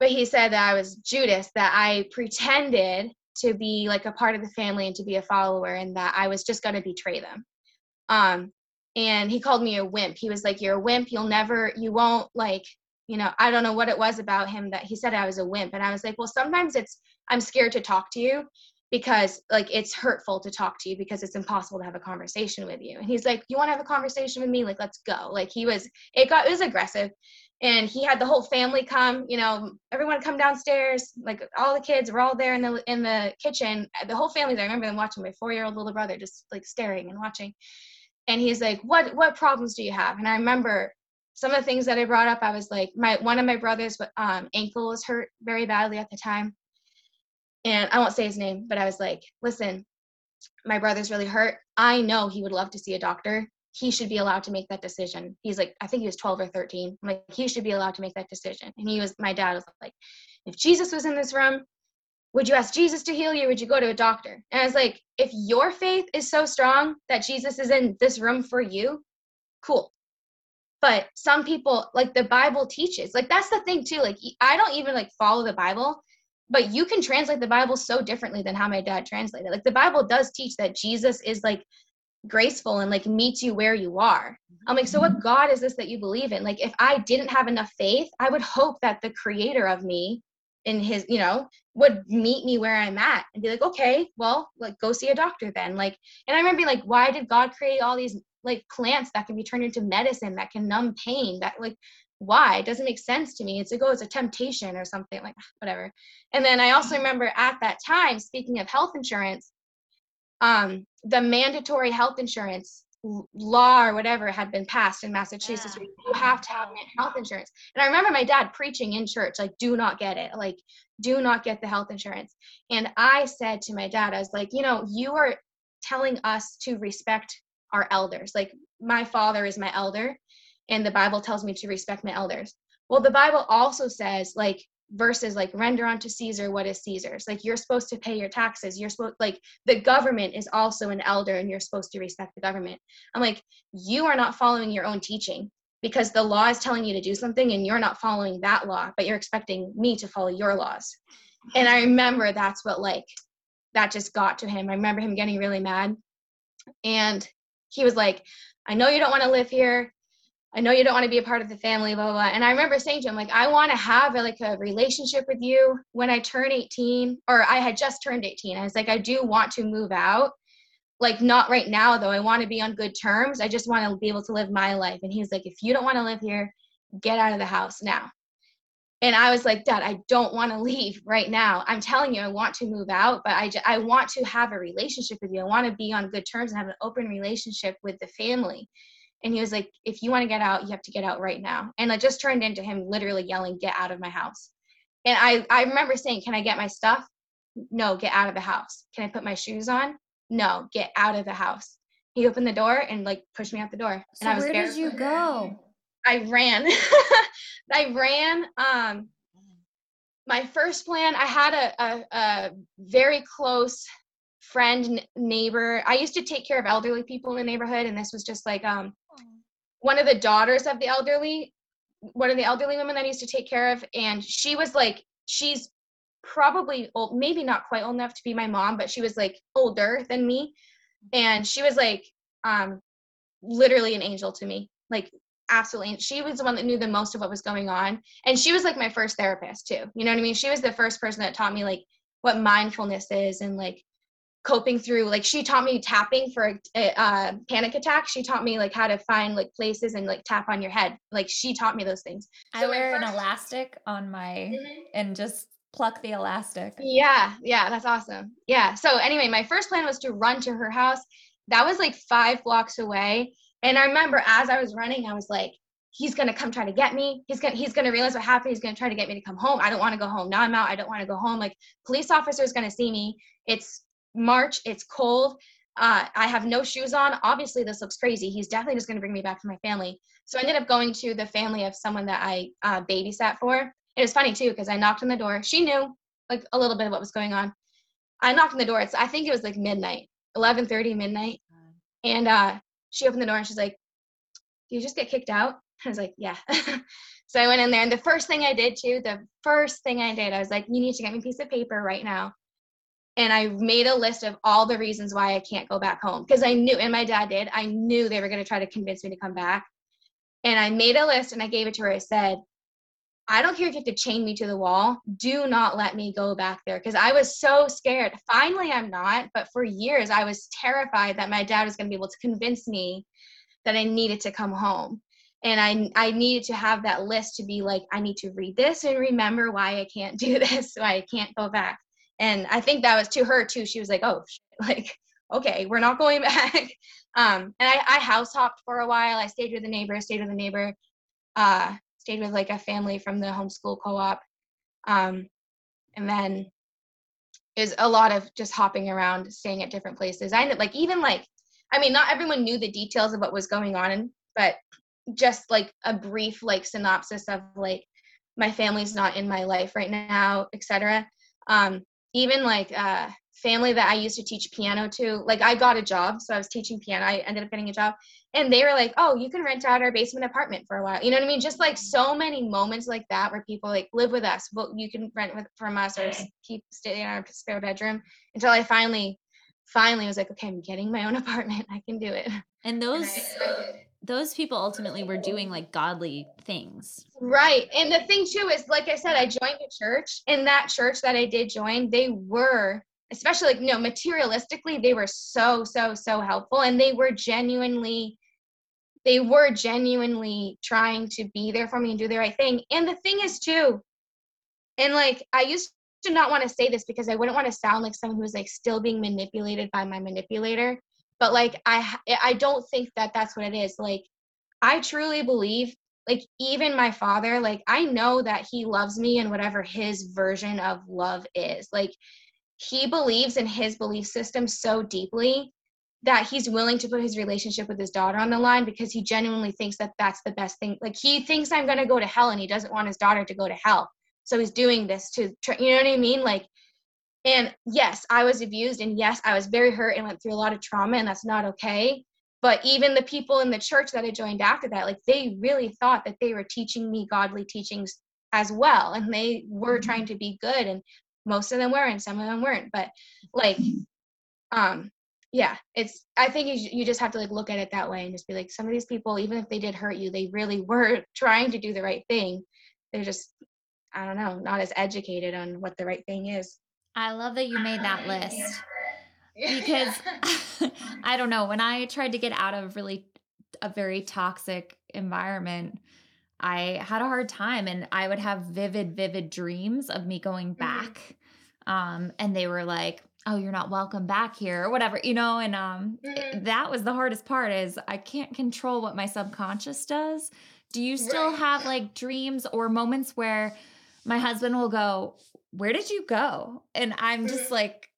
but he said that I was Judas, that I pretended to be like a part of the family and to be a follower, and that I was just going to betray them. Um, and he called me a wimp. He was like, You're a wimp. You'll never, you won't like, you know, I don't know what it was about him that he said I was a wimp. And I was like, Well, sometimes it's, I'm scared to talk to you because like it's hurtful to talk to you because it's impossible to have a conversation with you. And he's like you want to have a conversation with me? Like let's go. Like he was it got it was aggressive. And he had the whole family come you know everyone come downstairs like all the kids were all there in the in the kitchen. The whole family there. i remember them watching my four year old little brother just like staring and watching. And he's like what what problems do you have? And i remember some of the things that i brought up i was like my one of my brothers um ankle was hurt very badly at the time and I won't say his name, but I was like, listen, my brother's really hurt. I know he would love to see a doctor. He should be allowed to make that decision. He's like, I think he was 12 or 13. I'm like, he should be allowed to make that decision. And he was, my dad was like, if Jesus was in this room, would you ask Jesus to heal you? Would you go to a doctor? And I was like, if your faith is so strong that Jesus is in this room for you, cool. But some people, like the Bible teaches, like that's the thing too. Like I don't even like follow the Bible but you can translate the bible so differently than how my dad translated it. like the bible does teach that jesus is like graceful and like meets you where you are i'm like so what mm-hmm. god is this that you believe in like if i didn't have enough faith i would hope that the creator of me in his you know would meet me where i'm at and be like okay well like go see a doctor then like and i remember being like why did god create all these like plants that can be turned into medicine that can numb pain that like why? It doesn't make sense to me. It's like oh it's a temptation or something like whatever. And then i also remember at that time speaking of health insurance um, the mandatory health insurance law or whatever had been passed in massachusetts. Yeah. you have to have health insurance. And i remember my dad preaching in church like do not get it like do not get the health insurance. And i said to my dad i was like you know you are telling us to respect our elders. Like my father is my elder and the Bible tells me to respect my elders. Well, the Bible also says like verses like render unto Caesar what is Caesar's. Like you're supposed to pay your taxes. You're supposed like the government is also an elder and you're supposed to respect the government. I'm like, you are not following your own teaching because the law is telling you to do something and you're not following that law, but you're expecting me to follow your laws. And I remember that's what like that just got to him. I remember him getting really mad. And he was like, I know you don't want to live here. I know you don't want to be a part of the family, blah, blah, blah. And I remember saying to him, like, I want to have a, like a relationship with you when I turn 18, or I had just turned 18. I was like, I do want to move out. Like, not right now, though. I want to be on good terms. I just want to be able to live my life. And he's like, if you don't want to live here, get out of the house now. And I was like, Dad, I don't want to leave right now. I'm telling you, I want to move out, but I, I want to have a relationship with you. I want to be on good terms and have an open relationship with the family and he was like if you want to get out you have to get out right now. And it just turned into him literally yelling get out of my house. And i i remember saying can i get my stuff? No get out of the house. Can i put my shoes on? No get out of the house. He opened the door and like pushed me out the door. So and i was where did you go? I ran. I ran um my first plan i had a, a, a very close friend neighbor. I used to take care of elderly people in the neighborhood and this was just like um one of the daughters of the elderly one of the elderly women that I used to take care of and she was like she's probably old maybe not quite old enough to be my mom but she was like older than me. And she was like um literally an angel to me like absolutely. She was the one that knew the most of what was going on. And she was like my first therapist too you know what i mean? She was the first person that taught me like what mindfulness is and like coping through like she taught me tapping for a, a, panic attack she taught me like how to find like places and like tap on your head like she taught me those things i wear first... an elastic on my mm-hmm. and just pluck the elastic yeah yeah that's awesome yeah so anyway my first plan was to run to her house that was like five blocks away. And I remember as I was running, I was like, he's gonna come try to get me. He's gonna he's gonna realize what happened. He's gonna try to get me to come home. I don't want to go home. Now I'm out. I don't want to go home. Like police officer is gonna see me. It's March. It's cold. Uh, I have no shoes on. Obviously, this looks crazy. He's definitely just gonna bring me back to my family. So I ended up going to the family of someone that I uh, babysat for. It was funny too because I knocked on the door. She knew like a little bit of what was going on. I knocked on the door. It's I think it was like midnight, 11:30 midnight, and uh, she opened the door and she's like, "Do you just get kicked out?" I was like, "Yeah." so I went in there, and the first thing I did too, the first thing I did, I was like, "You need to get me a piece of paper right now." And I made a list of all the reasons why I can't go back home because I knew, and my dad did, I knew they were going to try to convince me to come back. And I made a list and I gave it to her. I said, I don't care if you have to chain me to the wall. Do not let me go back there because I was so scared. Finally, I'm not, but for years, I was terrified that my dad was going to be able to convince me that I needed to come home. And I, I needed to have that list to be like, I need to read this and remember why I can't do this, why I can't go back. And I think that was to her too. She was like, oh, like, okay, we're not going back. Um, and I, I house hopped for a while. I stayed with a neighbor, stayed with a neighbor. Uh, stayed with like a family from the homeschool co-op um, and then is a lot of just hopping around staying at different places i ended like even like i mean not everyone knew the details of what was going on but just like a brief like synopsis of like my family's not in my life right now etc um even like uh family that I used to teach piano to, like I got a job, so I was teaching piano. I ended up getting a job, and they were like, "Oh, you can rent out our basement apartment for a while." You know what I mean? Just like so many moments like that where people like live with us, but you can rent with from us or keep staying in our spare bedroom until I finally, finally was like, "Okay, I'm getting my own apartment. I can do it." And those. And I, those people ultimately were doing like godly things. Right. And the thing too is like I said I joined a church and that church that I did join they were especially like know materialistically they were so so so helpful and they were genuinely they were genuinely trying to be there for me and do the right thing and the thing is too and like i used to not want to say this because i wouldn't want to sound like someone who's like still being manipulated by my manipulator but like i eh, i don't think that that's what it is like i truly believe like even my father like i know that he loves me and whatever his version of love is like he believes in his belief system so deeply that he's willing to put his relationship with his daughter on the line because he genuinely thinks that that's the best thing. Like he thinks I'm going to go to hell and he doesn't want his daughter to go to hell. So he's doing this to, you know what I mean? Like, and yes, I was abused and yes, I was very hurt and went through a lot of trauma and that's not okay. But even the people in the church that I joined after that, like they really thought that they were teaching me godly teachings as well. And they were mm-hmm. trying to be good. And most of them were and some of them weren't but like um yeah it's i think you, you just have to like look at it that way and just be like some of these people even if they did hurt you they really were trying to do the right thing they're just i don't know not as educated on what the right thing is i love that you made that list because i don't know when i tried to get out of really a very toxic environment I had a hard time and I would have vivid, vivid dreams of me going mm-hmm. back. Mm-hmm. Um, and they were like, oh, you're not welcome back here or whatever, you know, and um mm-hmm. that was the hardest part is I can't control what my subconscious does. Do you still right. have like dreams or moments where my husband will go, Where did you go? And I'm just mm-hmm. like,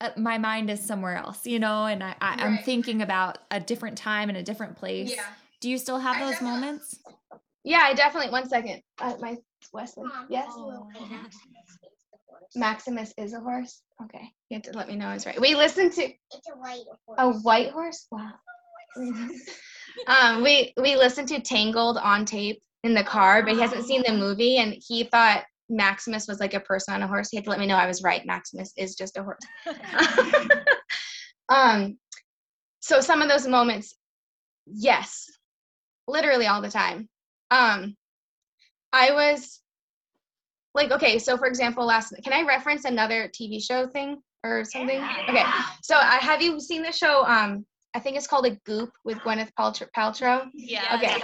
uh, my mind is somewhere else, you know, and I, I, am thinking about a different time and a different place. Yeah. Do you still have those moments? Yeah, I definitely. One second. Uh, my Wesley. Yes. Oh. Maximus is a horse. Okay, you have to let me know I was right. We listened to. It's a white horse. A white horse. Wow. um, we we listened to Tangled on tape in the car, but he hasn't seen the movie, and he thought Maximus was like a person on a horse. He had to let me know I was right. Maximus is just a horse. um, so some of those moments, yes, literally all the time um i was like okay so for example last can i reference another tv show thing or something yeah. okay so i have you seen the show um i think it's called a goop with gwyneth paltrow yeah okay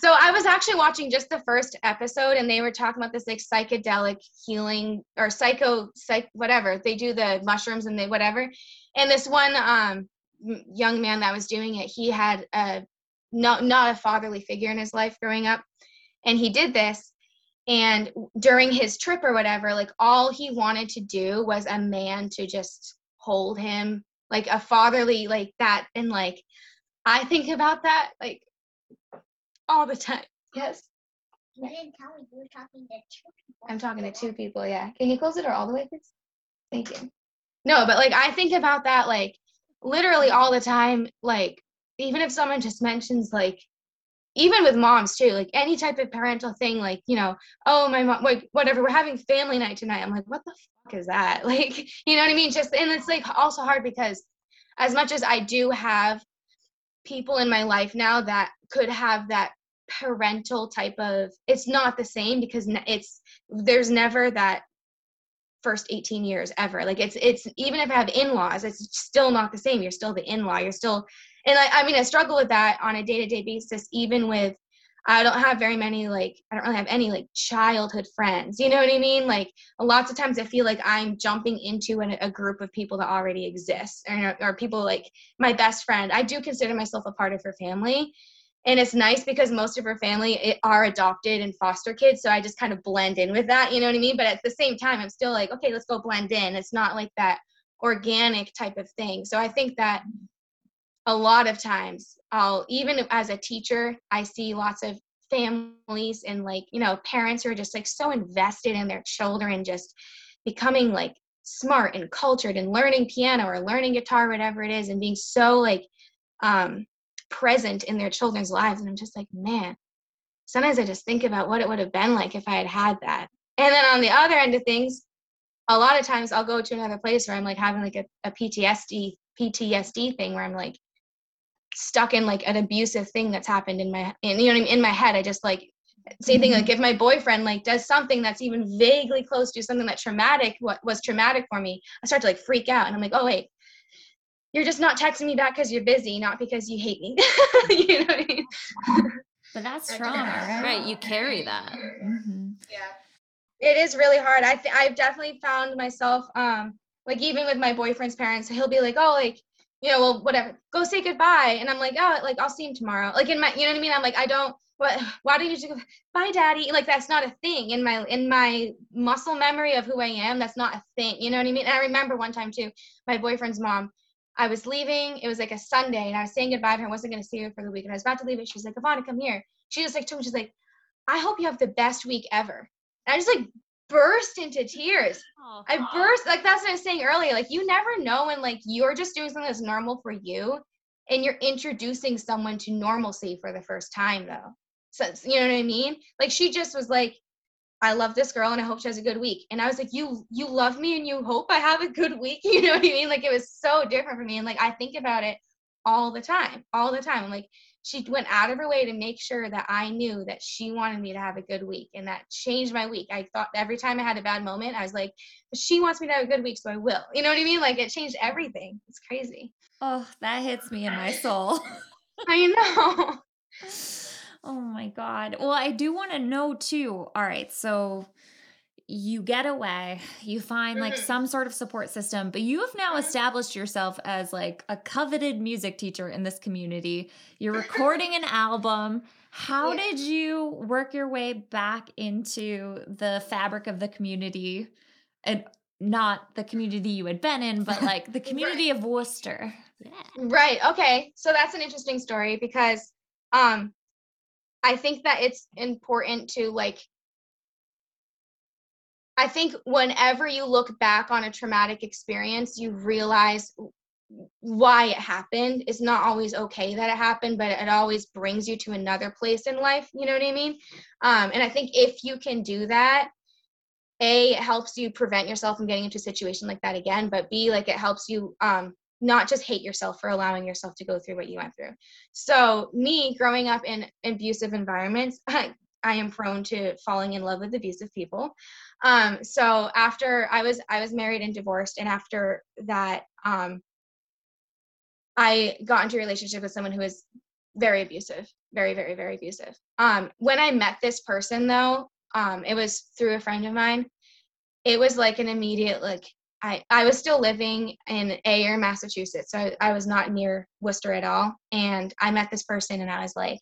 so i was actually watching just the first episode and they were talking about this like psychedelic healing or psycho psych whatever. They do the mushrooms and they whatever. And this one um young man that was doing it he had a not not a fatherly figure in his life growing up. And he did this and during his trip or whatever like all he wanted to do was a man to just hold him like a fatherly like that. And like i think about that like all the time. Yes. You didn't tell me you were talking to two people. i'm talking to two people yeah. Can you close the door all the way please? Thank you. No but like i think about that like literally mm-hmm. all the time like even if someone just mentions like even with moms too like any type of parental thing like you know oh my mom like whatever we're having family night tonight i'm like what the fuck is that? Like you know what i mean? Just and it's like also hard because as much as i do have people in my life now that could have that parental type of it's not the same because it's there's never that first 18 years ever. Like it's it's even if i have in-laws it's still not the same. You're still the in-law. You're still and I, I mean i struggle with that on a day-to-day basis even with i don't have very many like i don't really have any like childhood friends. You know what i mean? Like a lots of times i feel like i'm jumping into an, a group of people that already exist or, or people like my best friend. I do consider myself a part of her family and it's nice because most of her family are adopted and foster kids so i just kind of blend in with that you know what i mean? But at the same time i'm still like okay let's go blend in. It's not like that organic type of thing. So i think that a lot of times i'll even as a teacher i see lots of families and like you know parents who are just like so invested in their children just becoming like smart and cultured and learning piano or learning guitar whatever it is and being so like um present in their children's lives and i'm just like man. Sometimes i just think about what it would have been like if i had had that. And then on the other end of things a lot of times i'll go to another place where i'm like having like a, a ptsd ptsd thing where i'm like stuck in like an abusive thing that's happened in my in, you know what I mean? in my head. I just like same thing mm-hmm. like if my boyfriend like does something that's even vaguely close to something that traumatic what was traumatic for me i start to like freak out and i'm like oh wait you're just not texting me back because you're busy not because you hate me. You know what i mean? But that's I trauma, right? Right, you carry that. hmm yeah. It is really hard. I th- i've definitely found myself um like even with my boyfriend's parents he'll be like oh like you know well whatever. Go say goodbye. And i'm like oh like i'll see him tomorrow. Like in my you know what i mean? I'm like i don't what why do you just go bye daddy? Like that's not a thing in my in my muscle memory of who i am. That's not a thing you know what i mean? And i remember one time too my boyfriend's mom I was leaving. It was like a Sunday, and I was saying goodbye to her. I wasn't going to see her for the week, and I was about to leave. And she's like, "Ivana, come here." She just like told me, she's like, "I hope you have the best week ever." And I just like burst into tears. I burst like that's what I was saying earlier. Like you never know when like you're just doing something that's normal for you, and you're introducing someone to normalcy for the first time, though. So you know what I mean? Like she just was like, I love this girl and I hope she has a good week. And I was like, you you love me and you hope I have a good week. You know what I mean? Like it was so different for me. And like I think about it all the time, all the time. Like she went out of her way to make sure that I knew that she wanted me to have a good week. And that changed my week. I thought every time I had a bad moment, I was like, she wants me to have a good week, so I will. You know what I mean? Like it changed everything. It's crazy. Oh, that hits me in my soul. I know. oh my god. Well, I do want to know too. All right, so you get away, you find like Mhm. some sort of support system, but you have now established yourself as like a coveted music teacher in this community. You're recording an album. How Yeah. did you work your way back into the fabric of the community and not the community you had been in, but like the community of Worcester? Yeah. Right. Okay. So that's an interesting story because um I think that it's important to like I think whenever you look back on a traumatic experience, you realize why it happened. It's not always okay that it happened, but it always brings you to another place in life. You know what I mean? Um, and I think if you can do that, a it helps you prevent yourself from getting into a situation like that again but b like it helps you um not just hate yourself for allowing yourself to go through what you went through. So me growing up in abusive environments i, I am prone to falling in love with abusive people. Um so after i was i was married and divorced and after that um i got into a relationship with someone who was very abusive very very very abusive. Um when i met this person though um it was through a friend of mine. It was like an immediate like I, I was still living in Ayer, Massachusetts. So I, I was not near Worcester at all. And I met this person and I was like,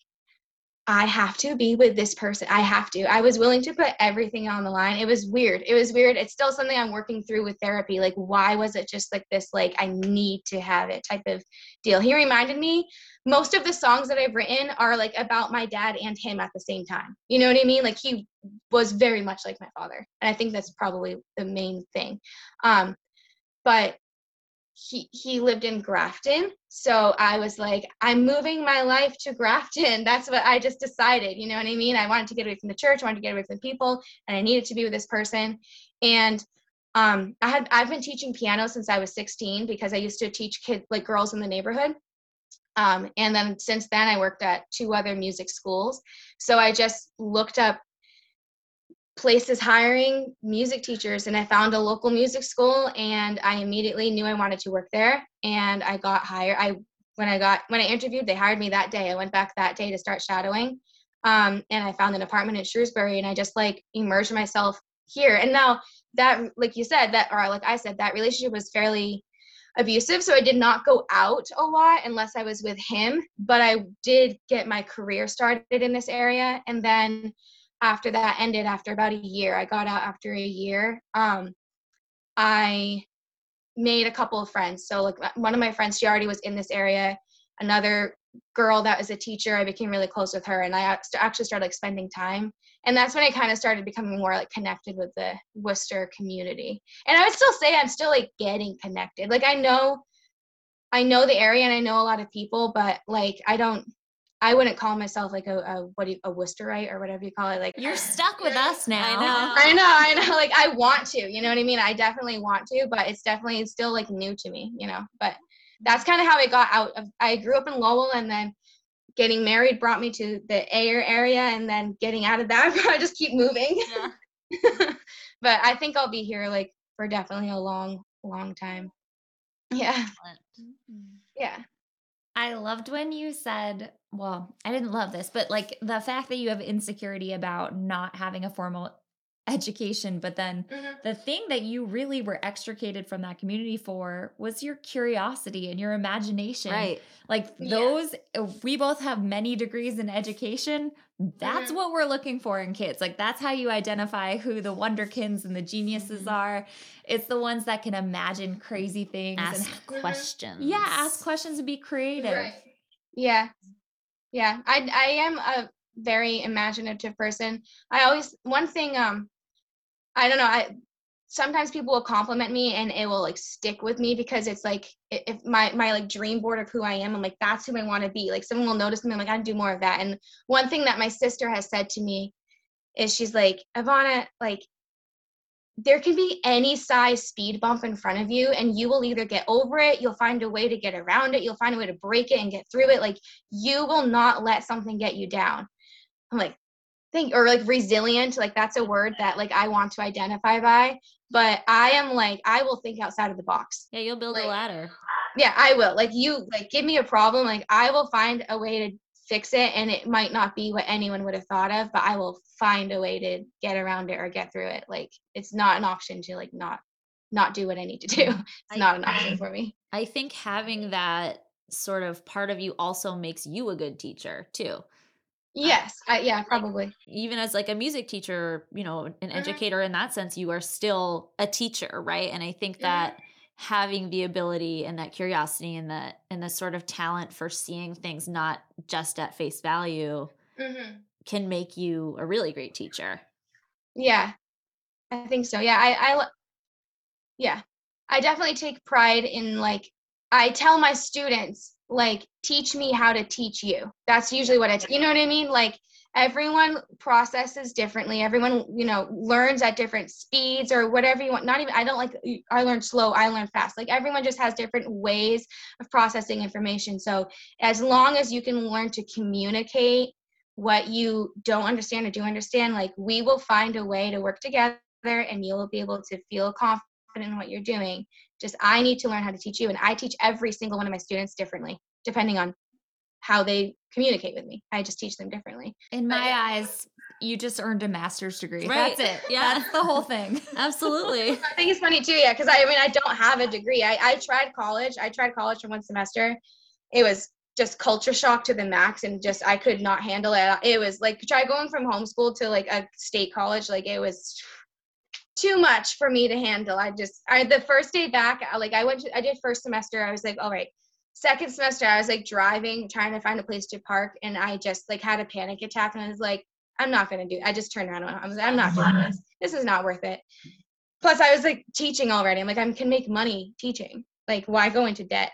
I have to be with this person. I have to. I was willing to put everything on the line. It was weird. It was weird. It's still something I'm working through with therapy. Like, why was it just like this, like, I need to have it type of deal? He reminded me most of the songs that I've written are like about my dad and him at the same time. You know what I mean? Like, he was very much like my father. And I think that's probably the main thing. Um, but he he lived in Grafton. So I was like, I'm moving my life to Grafton. That's what I just decided. You know what I mean? I wanted to get away from the church, I wanted to get away from people, and I needed to be with this person. And um, I had I've been teaching piano since I was 16 because I used to teach kids like girls in the neighborhood. Um, and then since then, I worked at two other music schools. So I just looked up places hiring music teachers and I found a local music school and I immediately knew I wanted to work there and I got hired. I when I got when I interviewed they hired me that day. I went back that day to start shadowing um, and I found an apartment in Shrewsbury and I just like immersed myself here. And now that like you said that or like I said that relationship was fairly abusive so I did not go out a lot unless I was with him but I did get my career started in this area and then after that ended after about a year i got out after a year um, i made a couple of friends. So like one of my friends she already was in this area. Another girl that was a teacher i became really close with her and i actually started like spending time. And that's when i kind of started becoming more like connected with the worcester community. And i would still say i'm still like getting connected. Like i know i know the area and i know a lot of people but like i don't I wouldn't call myself like a, a what do you, a Worcesterite or whatever you call it. Like you're stuck with us now. I know. I know, I know. Like I want to, you know what I mean? I definitely want to, but it's definitely still like new to me, you know. But that's kind of how I got out of. I grew up in Lowell, and then getting married brought me to the Ayer area, and then getting out of that, I just keep moving. Yeah. but I think I'll be here like for definitely a long, long time. Yeah. Mm-hmm. Yeah. I loved when you said, well, I didn't love this, but like the fact that you have insecurity about not having a formal education, but then mm-hmm. the thing that you really were extricated from that community for was your curiosity and your imagination. Right. Like those, uh, we both have many degrees in education. That's mm-hmm. what we're looking for in kids. Like that's how you identify who the wonderkins and the geniuses mm-hmm. are. It's the ones that can imagine crazy things ask and questions. Yeah, ask questions and be creative. Right. Yeah. Yeah. I I am a very imaginative person. I always one thing um I don't know. I sometimes people will compliment me and it will like stick with me because it's like if my my like dream board of who I am, I'm like that's who I want to be. Like someone will notice me, I'm like I do more of that. And one thing that my sister has said to me is she's like Ivana, like there can be any size speed bump in front of you and you will either get over it you'll find a way to get around it you'll find a way to break it and get through it like you will not let something get you down i'm like think or like resilient like that's a word that like i want to identify by but i am like i will think outside of the box. Yeah you'll build like, a ladder. yeah i will. Like you like give me a problem like i will find a way to fix it and it might not be what anyone would have thought of but i will find a way to get around it or get through it. Like it's not an option to like not not do what i need to do. It's I, not an option for me. I think having that sort of part of you also makes you a good teacher too Yes, I, yeah, probably. Even as like a music teacher, you know, an mm-hmm. educator in that sense, you are still a teacher, right? And I think that mm-hmm. having the ability and that curiosity and that and the sort of talent for seeing things not just at face value mm-hmm. can make you a really great teacher. Yeah, I think so. Yeah, I, I, yeah, I definitely take pride in like I tell my students like teach me how to teach you. That's usually what i t- you know what i mean? Like everyone processes differently. Everyone you know learns at different speeds or whatever you want. Not even i don't like i learn slow i learn fast. Like everyone just has different ways of processing information. So as long as you can learn to communicate what you don't understand or do understand like we will find a way to work together and you will be able to feel confident in what you're doing just I need to learn how to teach you. And I teach every single one of my students differently, depending on how they communicate with me. I just teach them differently. In my eyes, you just earned a master's degree. Right. That's it. Yeah. That's the whole thing. Absolutely. I think it's funny too, yeah, because I, I mean I don't have a degree. I, I tried college. I tried college for one semester. It was just culture shock to the max and just I could not handle it. It was like try going from homeschool to like a state college. Like it was too much for me to handle. I just I the first day back, I- like I went to I did first semester. I was like, all right. Second semester, I was like driving, trying to find a place to park, and I just like had a panic attack, and I was like, I'm not gonna do. I just turned around. and I was like, I'm not doing this. This is not worth it. Plus, I was like teaching already. I'm like, I can make money teaching. Like, why go into debt?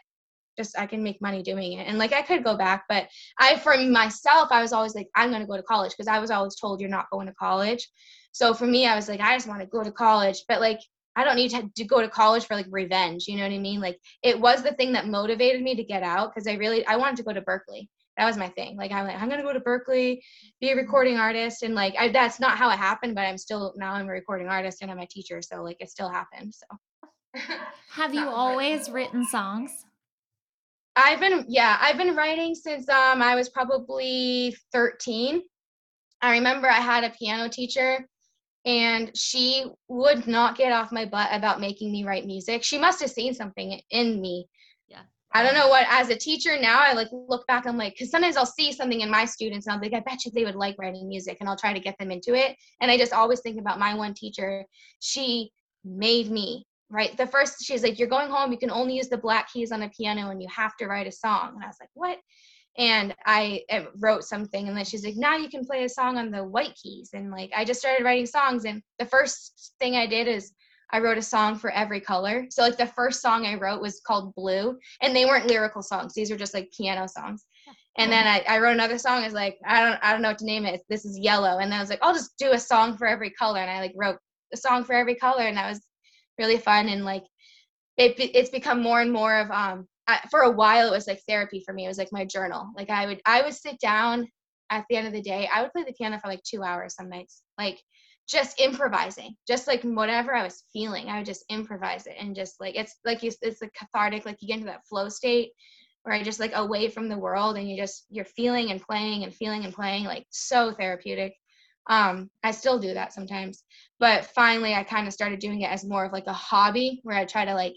Just I can make money doing it. And like, I could go back, but I, for myself, I was always like, I'm gonna go to college because I was always told you're not going to college. So for me, I was like, I just want to go to college, but like, I don't need to, to go to college for like revenge. You know what I mean? Like, it was the thing that motivated me to get out because I really I wanted to go to Berklee. That was my thing. Like, I'm like, I'm gonna go to Berklee, be a recording artist, and like, I, that's not how it happened. But I'm still now I'm a recording artist and I'm a teacher, so like, it still happened. So. Have you always written songs? I've been yeah, I've been writing since um I was probably 13. I remember I had a piano teacher and she would not get off my butt about making me write music. She must have seen something in me. Yeah. I don't know what as a teacher now I like look back I'm like cuz sometimes I'll see something in my students and I'm like I bet you they would like writing music and I'll try to get them into it and I just always think about my one teacher. She made me right the first she's like you're going home you can only use the black keys on the piano and you have to write a song and i was like what and i uh, wrote something and then she's like now you can play a song on the white keys and like i just started writing songs and the first thing i did is i wrote a song for every color so like the first song i wrote was called blue and they weren't lyrical songs these were just like piano songs and then I, I wrote another song. I was like, I don't I don't know what to name it. This is yellow. And then I was like, I'll just do a song for every color. And I like wrote a song for every color, and that was really fun. And like, it it's become more and more of um. I, for a while, it was like therapy for me. It was like my journal. Like I would I would sit down at the end of the day. I would play the piano for like two hours some nights. Like just improvising, just like whatever I was feeling, I would just improvise it and just like it's like you, it's like cathartic. Like you get into that flow state where I just like away from the world and you just you're feeling and playing and feeling and playing like so therapeutic. Um, I still do that sometimes, but finally I kind of started doing it as more of like a hobby where I try to like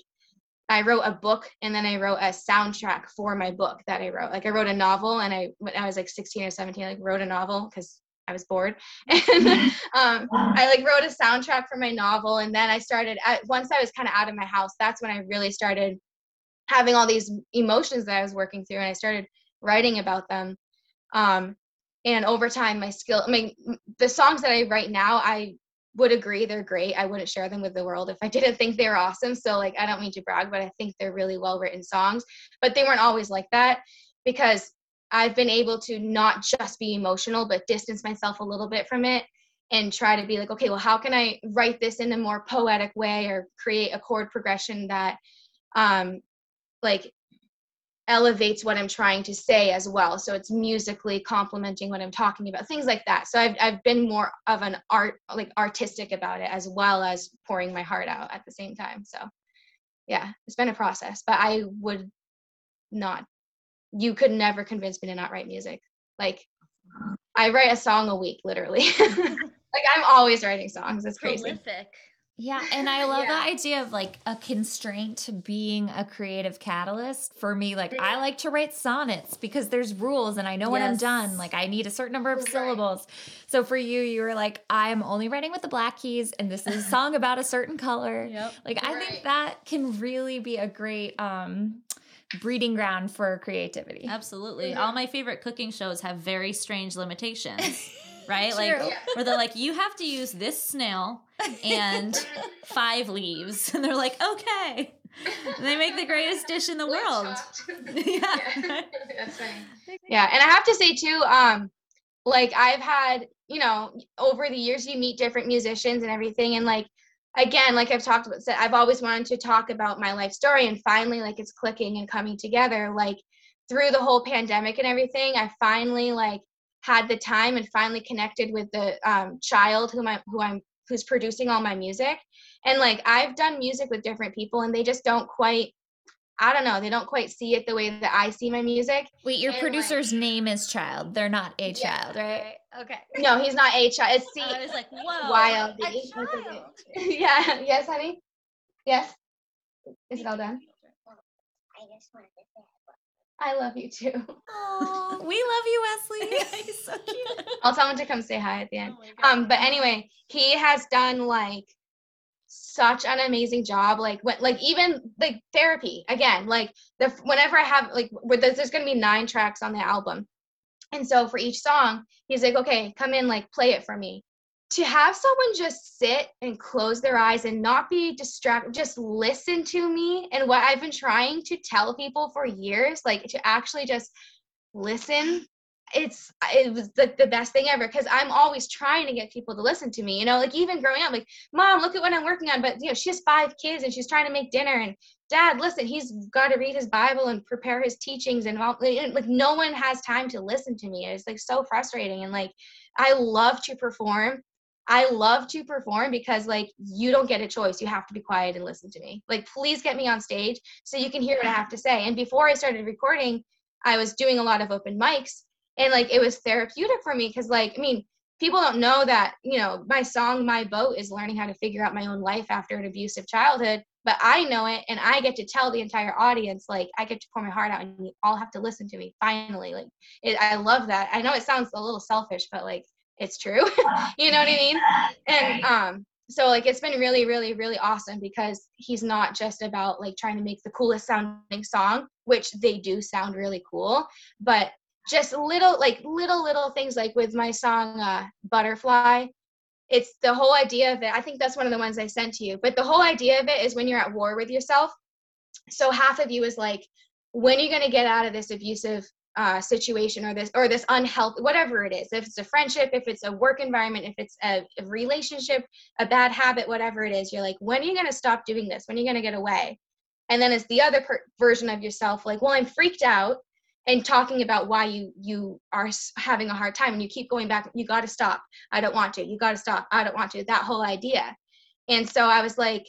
I wrote a book and then I wrote a soundtrack for my book that I wrote. Like I wrote a novel and I when I was like 16 or 17, I like wrote a novel because I was bored. And um, I like wrote a soundtrack for my novel and then I started at, once I was kind of out of my house, that's when I really started having all these emotions that I was working through and I started writing about them. Um, and over time my skill I mean the songs that I write now I would agree they're great. I wouldn't share them with the world if I didn't think they were awesome. So like I don't mean to brag, but I think they're really well written songs. But they weren't always like that because I've been able to not just be emotional, but distance myself a little bit from it and try to be like, okay, well, how can I write this in a more poetic way or create a chord progression that um like elevates what I'm trying to say as well. So it's musically complementing what I'm talking about, things like that. So I've I've been more of an art like artistic about it as well as pouring my heart out at the same time. So yeah, it's been a process, but I would not you could never convince me to not write music. Like I write a song a week literally. like I'm always writing songs. It's crazy. Prolific. Yeah, and I love the idea of like a constraint to being a creative catalyst. For me, like I like to write sonnets because there's rules and I know when I'm done. Like I need a certain number of Right. syllables. So for you, you were like, I'm only writing with the black keys and this is a song about a certain color. Yep. Like I Right. think that can really be a great um breeding ground for creativity. Absolutely. Mhm. All my favorite cooking shows have very strange limitations, right? Like Yeah. where they're like, you have to use this snail and five leaves, and they're like, okay. And they make the greatest dish in the world. yeah. That's. Yeah, and I have to say too, um, like I've had, you know, over the years you meet different musicians and everything, and like again, like I've talked about, said I've always wanted to talk about my life story, and finally, like it's clicking and coming together. Like through the whole pandemic and everything, I finally like had the time and finally connected with the um, child whom I who I'm who's producing all my music, and like I've done music with different people, and they just don't quite I don't know, they don't quite see it the way that I see my music. Wait, your And, like- producer's name is Child. They're not a child, right? Okay. No, he's not a child. It's C I was like, whoa. YLD. a That's okay. child. yeah. Yes, honey. Yes. Is it all done? I just wanted to say I love you too. Aw, we love you, Wesley. He's so cute. I'll tell him to come say hi at the end. Oh Um, but anyway, he has done like such an amazing job. Like when, like even like therapy again. Like the whenever I have like where there's, there's gonna be nine tracks on the album, and so for each song, he's like, okay, come in, like play it for me. To have someone just sit and close their eyes and not be distracted, just listen to me and what I've been trying to tell people for years, like to actually just listen it's it was the, the best thing ever because i'm always trying to get people to listen to me you know like even growing up like mom look at what i'm working on but you know she has five kids and she's trying to make dinner and dad listen he's got to read his bible and prepare his teachings and all and, like no one has time to listen to me it's like so frustrating and like i love to perform i love to perform because like you don't get a choice. You have to be quiet and listen to me. Like please get me on stage so you can hear what i have to say. And before i started recording i was doing a lot of open mics and like it was therapeutic for me because like i mean people don't know that you know my song my boat is learning how to figure out my own life after an abusive childhood but i know it and i get to tell the entire audience like i get to pour my heart out and you all have to listen to me finally. Like it, i love that. I know it sounds a little selfish but like it's true. You know what i mean? And um so like it's been really really really awesome because he's not just about like trying to make the coolest sounding song which they do sound really cool but just little like little little things like with my song uh butterfly it's the whole idea of it i think that's one of the ones i sent to you but the whole idea of it is when you're at war with yourself so half of you is like when are you going to get out of this abusive uh, situation or this or this unhealthy whatever it is if it's a friendship if it's a work environment if it's a, a relationship a bad habit whatever it is you're like when are you going to stop doing this? When are you going to get away? And then it's the other per- version of yourself like well i'm freaked out and talking about why you you are having a hard time and you keep going back you got to stop. I don't want to you got to stop. I don't want to that whole idea. And so i was like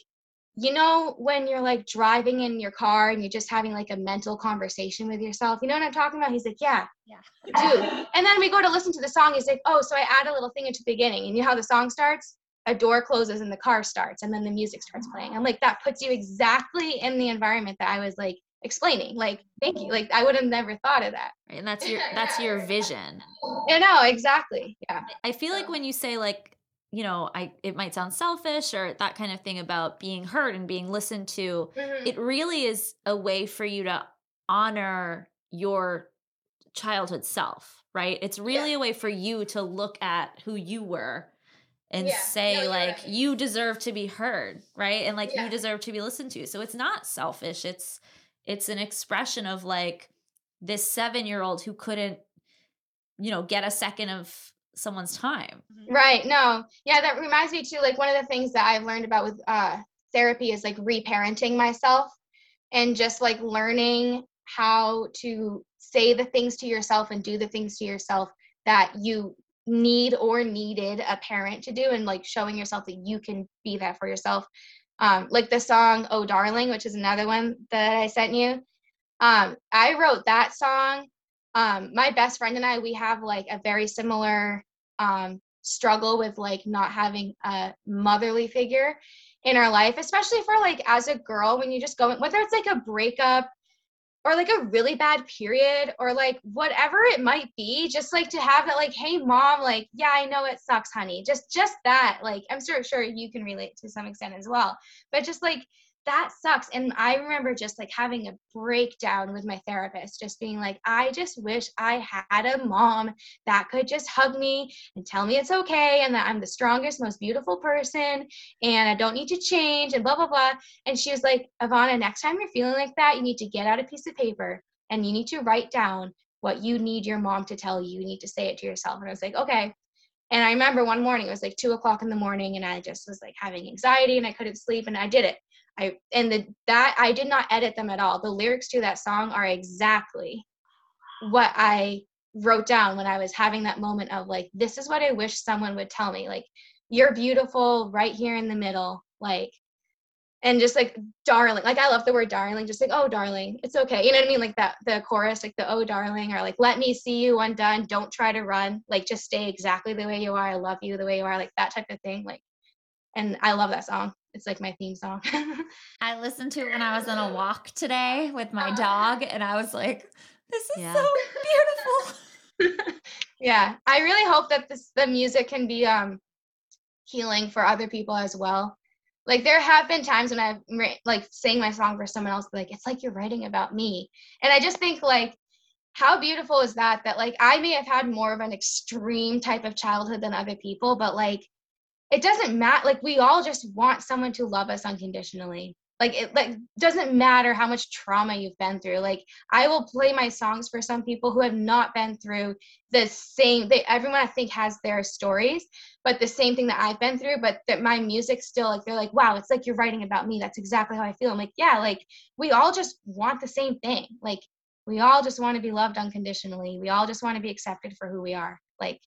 you know when you're like driving in your car and you're just having like a mental conversation with yourself you know what i'm talking about? He's like yeah Yeah. dude. And then we go to listen to the song. He's like oh so i add a little thing into the beginning. And you know how the song starts? A door closes and the car starts and then the music starts playing. I'm like that puts you exactly in the environment that i was like explaining. Like thank you. Like i would have never thought of that. Right, and that's your that's your vision. yeah no exactly. Yeah. I feel like when you say like, you know, I it might sound selfish or that kind of thing about being heard and being listened to, mm-hmm. it really is a way for you to honor your childhood self, right? It's really a way for you to look at who you were and Yeah. Say you're like right. you deserve to be heard, right? And like Yeah. you deserve to be listened to. So it's not selfish. It's it's an expression of like this 7-year-old who couldn't you know, get a second of someone's time. Right. No. Yeah, that reminds me too. Like one of the things that I've learned about with uh, therapy is like reparenting myself and just like learning how to say the things to yourself and do the things to yourself that you need or needed a parent to do and like showing yourself that you can be that for yourself. Um, like the song Oh Darling, which is another one that I sent you. Um, I wrote that song. Um, my best friend and I, we have like a very similar um, struggle with like not having a motherly figure in our life, especially for like as a girl when you just go whether it's like a breakup or like a really bad period or like whatever it might be, just like to have that like, hey mom, like, yeah, I know it sucks, honey. Just just that. Like I'm sure sure you can relate to some extent as well. But just like that sucks. And I remember just like having a breakdown with my therapist, just being like, I just wish I had a mom that could just hug me and tell me it's okay and that I'm the strongest, most beautiful person and I don't need to change and blah, blah, blah. And she was like, Ivana, next time you're feeling like that, you need to get out a piece of paper and you need to write down what you need your mom to tell you. You need to say it to yourself. And I was like, okay. And I remember one morning, it was like two o'clock in the morning, and I just was like having anxiety and I couldn't sleep, and I did it. I and the that I did not edit them at all. The lyrics to that song are exactly what I wrote down when I was having that moment of like, this is what I wish someone would tell me. Like, you're beautiful right here in the middle. Like, and just like darling like i love the word darling just like oh darling it's okay you know what i mean like that the chorus like the oh darling or like let me see you undone don't try to run like just stay exactly the way you are i love you the way you are like that type of thing like and i love that song it's like my theme song I listened to it when I was on a walk today with my dog, and I was like, this is Yeah. so beautiful. yeah i really hope that this the music can be um healing for other people as well like there have been times when i've like sang my song for someone else like it's like you're writing about me and i just think like how beautiful is that that like i may have had more of an extreme type of childhood than other people but like it doesn't matter like we all just want someone to love us unconditionally. Like it like doesn't matter how much trauma you've been through. Like i will play my songs for some people who have not been through the same they everyone i think has their stories but the same thing that i've been through but that my music still like they're like wow it's like you're writing about me. That's exactly how i feel. I'm like yeah like we all just want the same thing. Like we all just want to be loved unconditionally. We all just want to be accepted for who we are. Like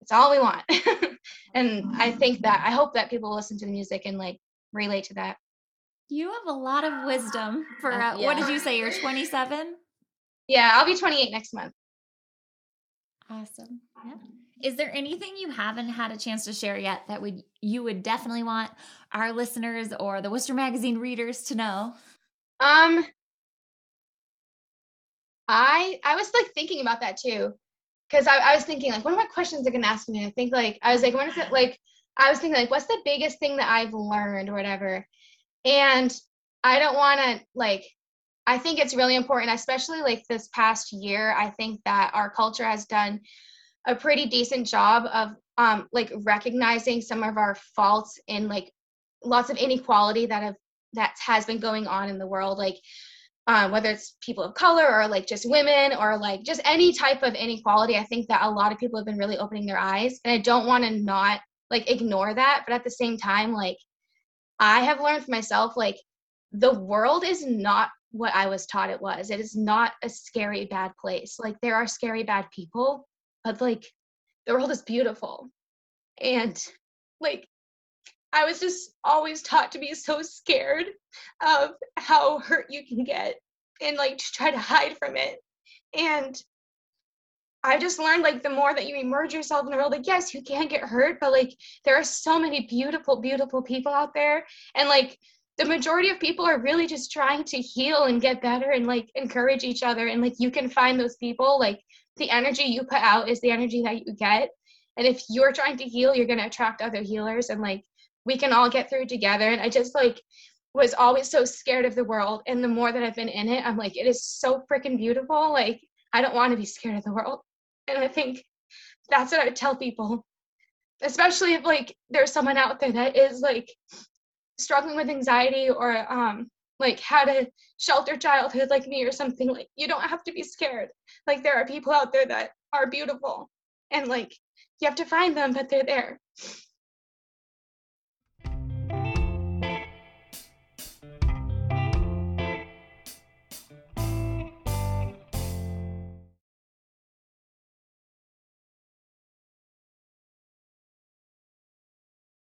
it's all we want and i think that i hope that people listen to the music and like relate to that You have a lot of wisdom for, Uh, uh, what did you say? You're 27? yeah i'll be 28 next month Awesome. Yeah. Is there anything you haven't had a chance to share yet that would you would definitely want our listeners or the Worcester Magazine readers to know? Um, I I was like thinking about that too, because I, I was thinking like, what are my questions they're gonna ask me? I think like I was like, what is it like? I was thinking like, what's the biggest thing that I've learned or whatever, and I don't want to like. I think it's really important, especially like this past year. I think that our culture has done a pretty decent job of um like recognizing some of our faults and like lots of inequality that have that has been going on in the world like um, whether it's people of color or like just women or like just any type of inequality i think that a lot of people have been really opening their eyes and i don't want to not like ignore that but at the same time like i have learned for myself like the world is not what i was taught it was. It is not a scary bad place. Like there are scary bad people but like the world is beautiful. And like I was just always taught to be so scared of how hurt you can get and like to try to hide from it. And I just learned like the more that you immerse yourself in the world, like yes, you can get hurt, but like there are so many beautiful, beautiful people out there. And like the majority of people are really just trying to heal and get better and like encourage each other. And like you can find those people, like the energy you put out is the energy that you get. And if you're trying to heal, you're gonna attract other healers and like we can all get through together. And I just like was always so scared of the world. And the more that I've been in it, I'm like, it is so freaking beautiful. Like, I don't want to be scared of the world. And I think that's what I would tell people, especially if like there's someone out there that is like struggling with anxiety or um like had a shelter childhood like me or something like you don't have to be scared like there are people out there that are beautiful and like you have to find them but they're there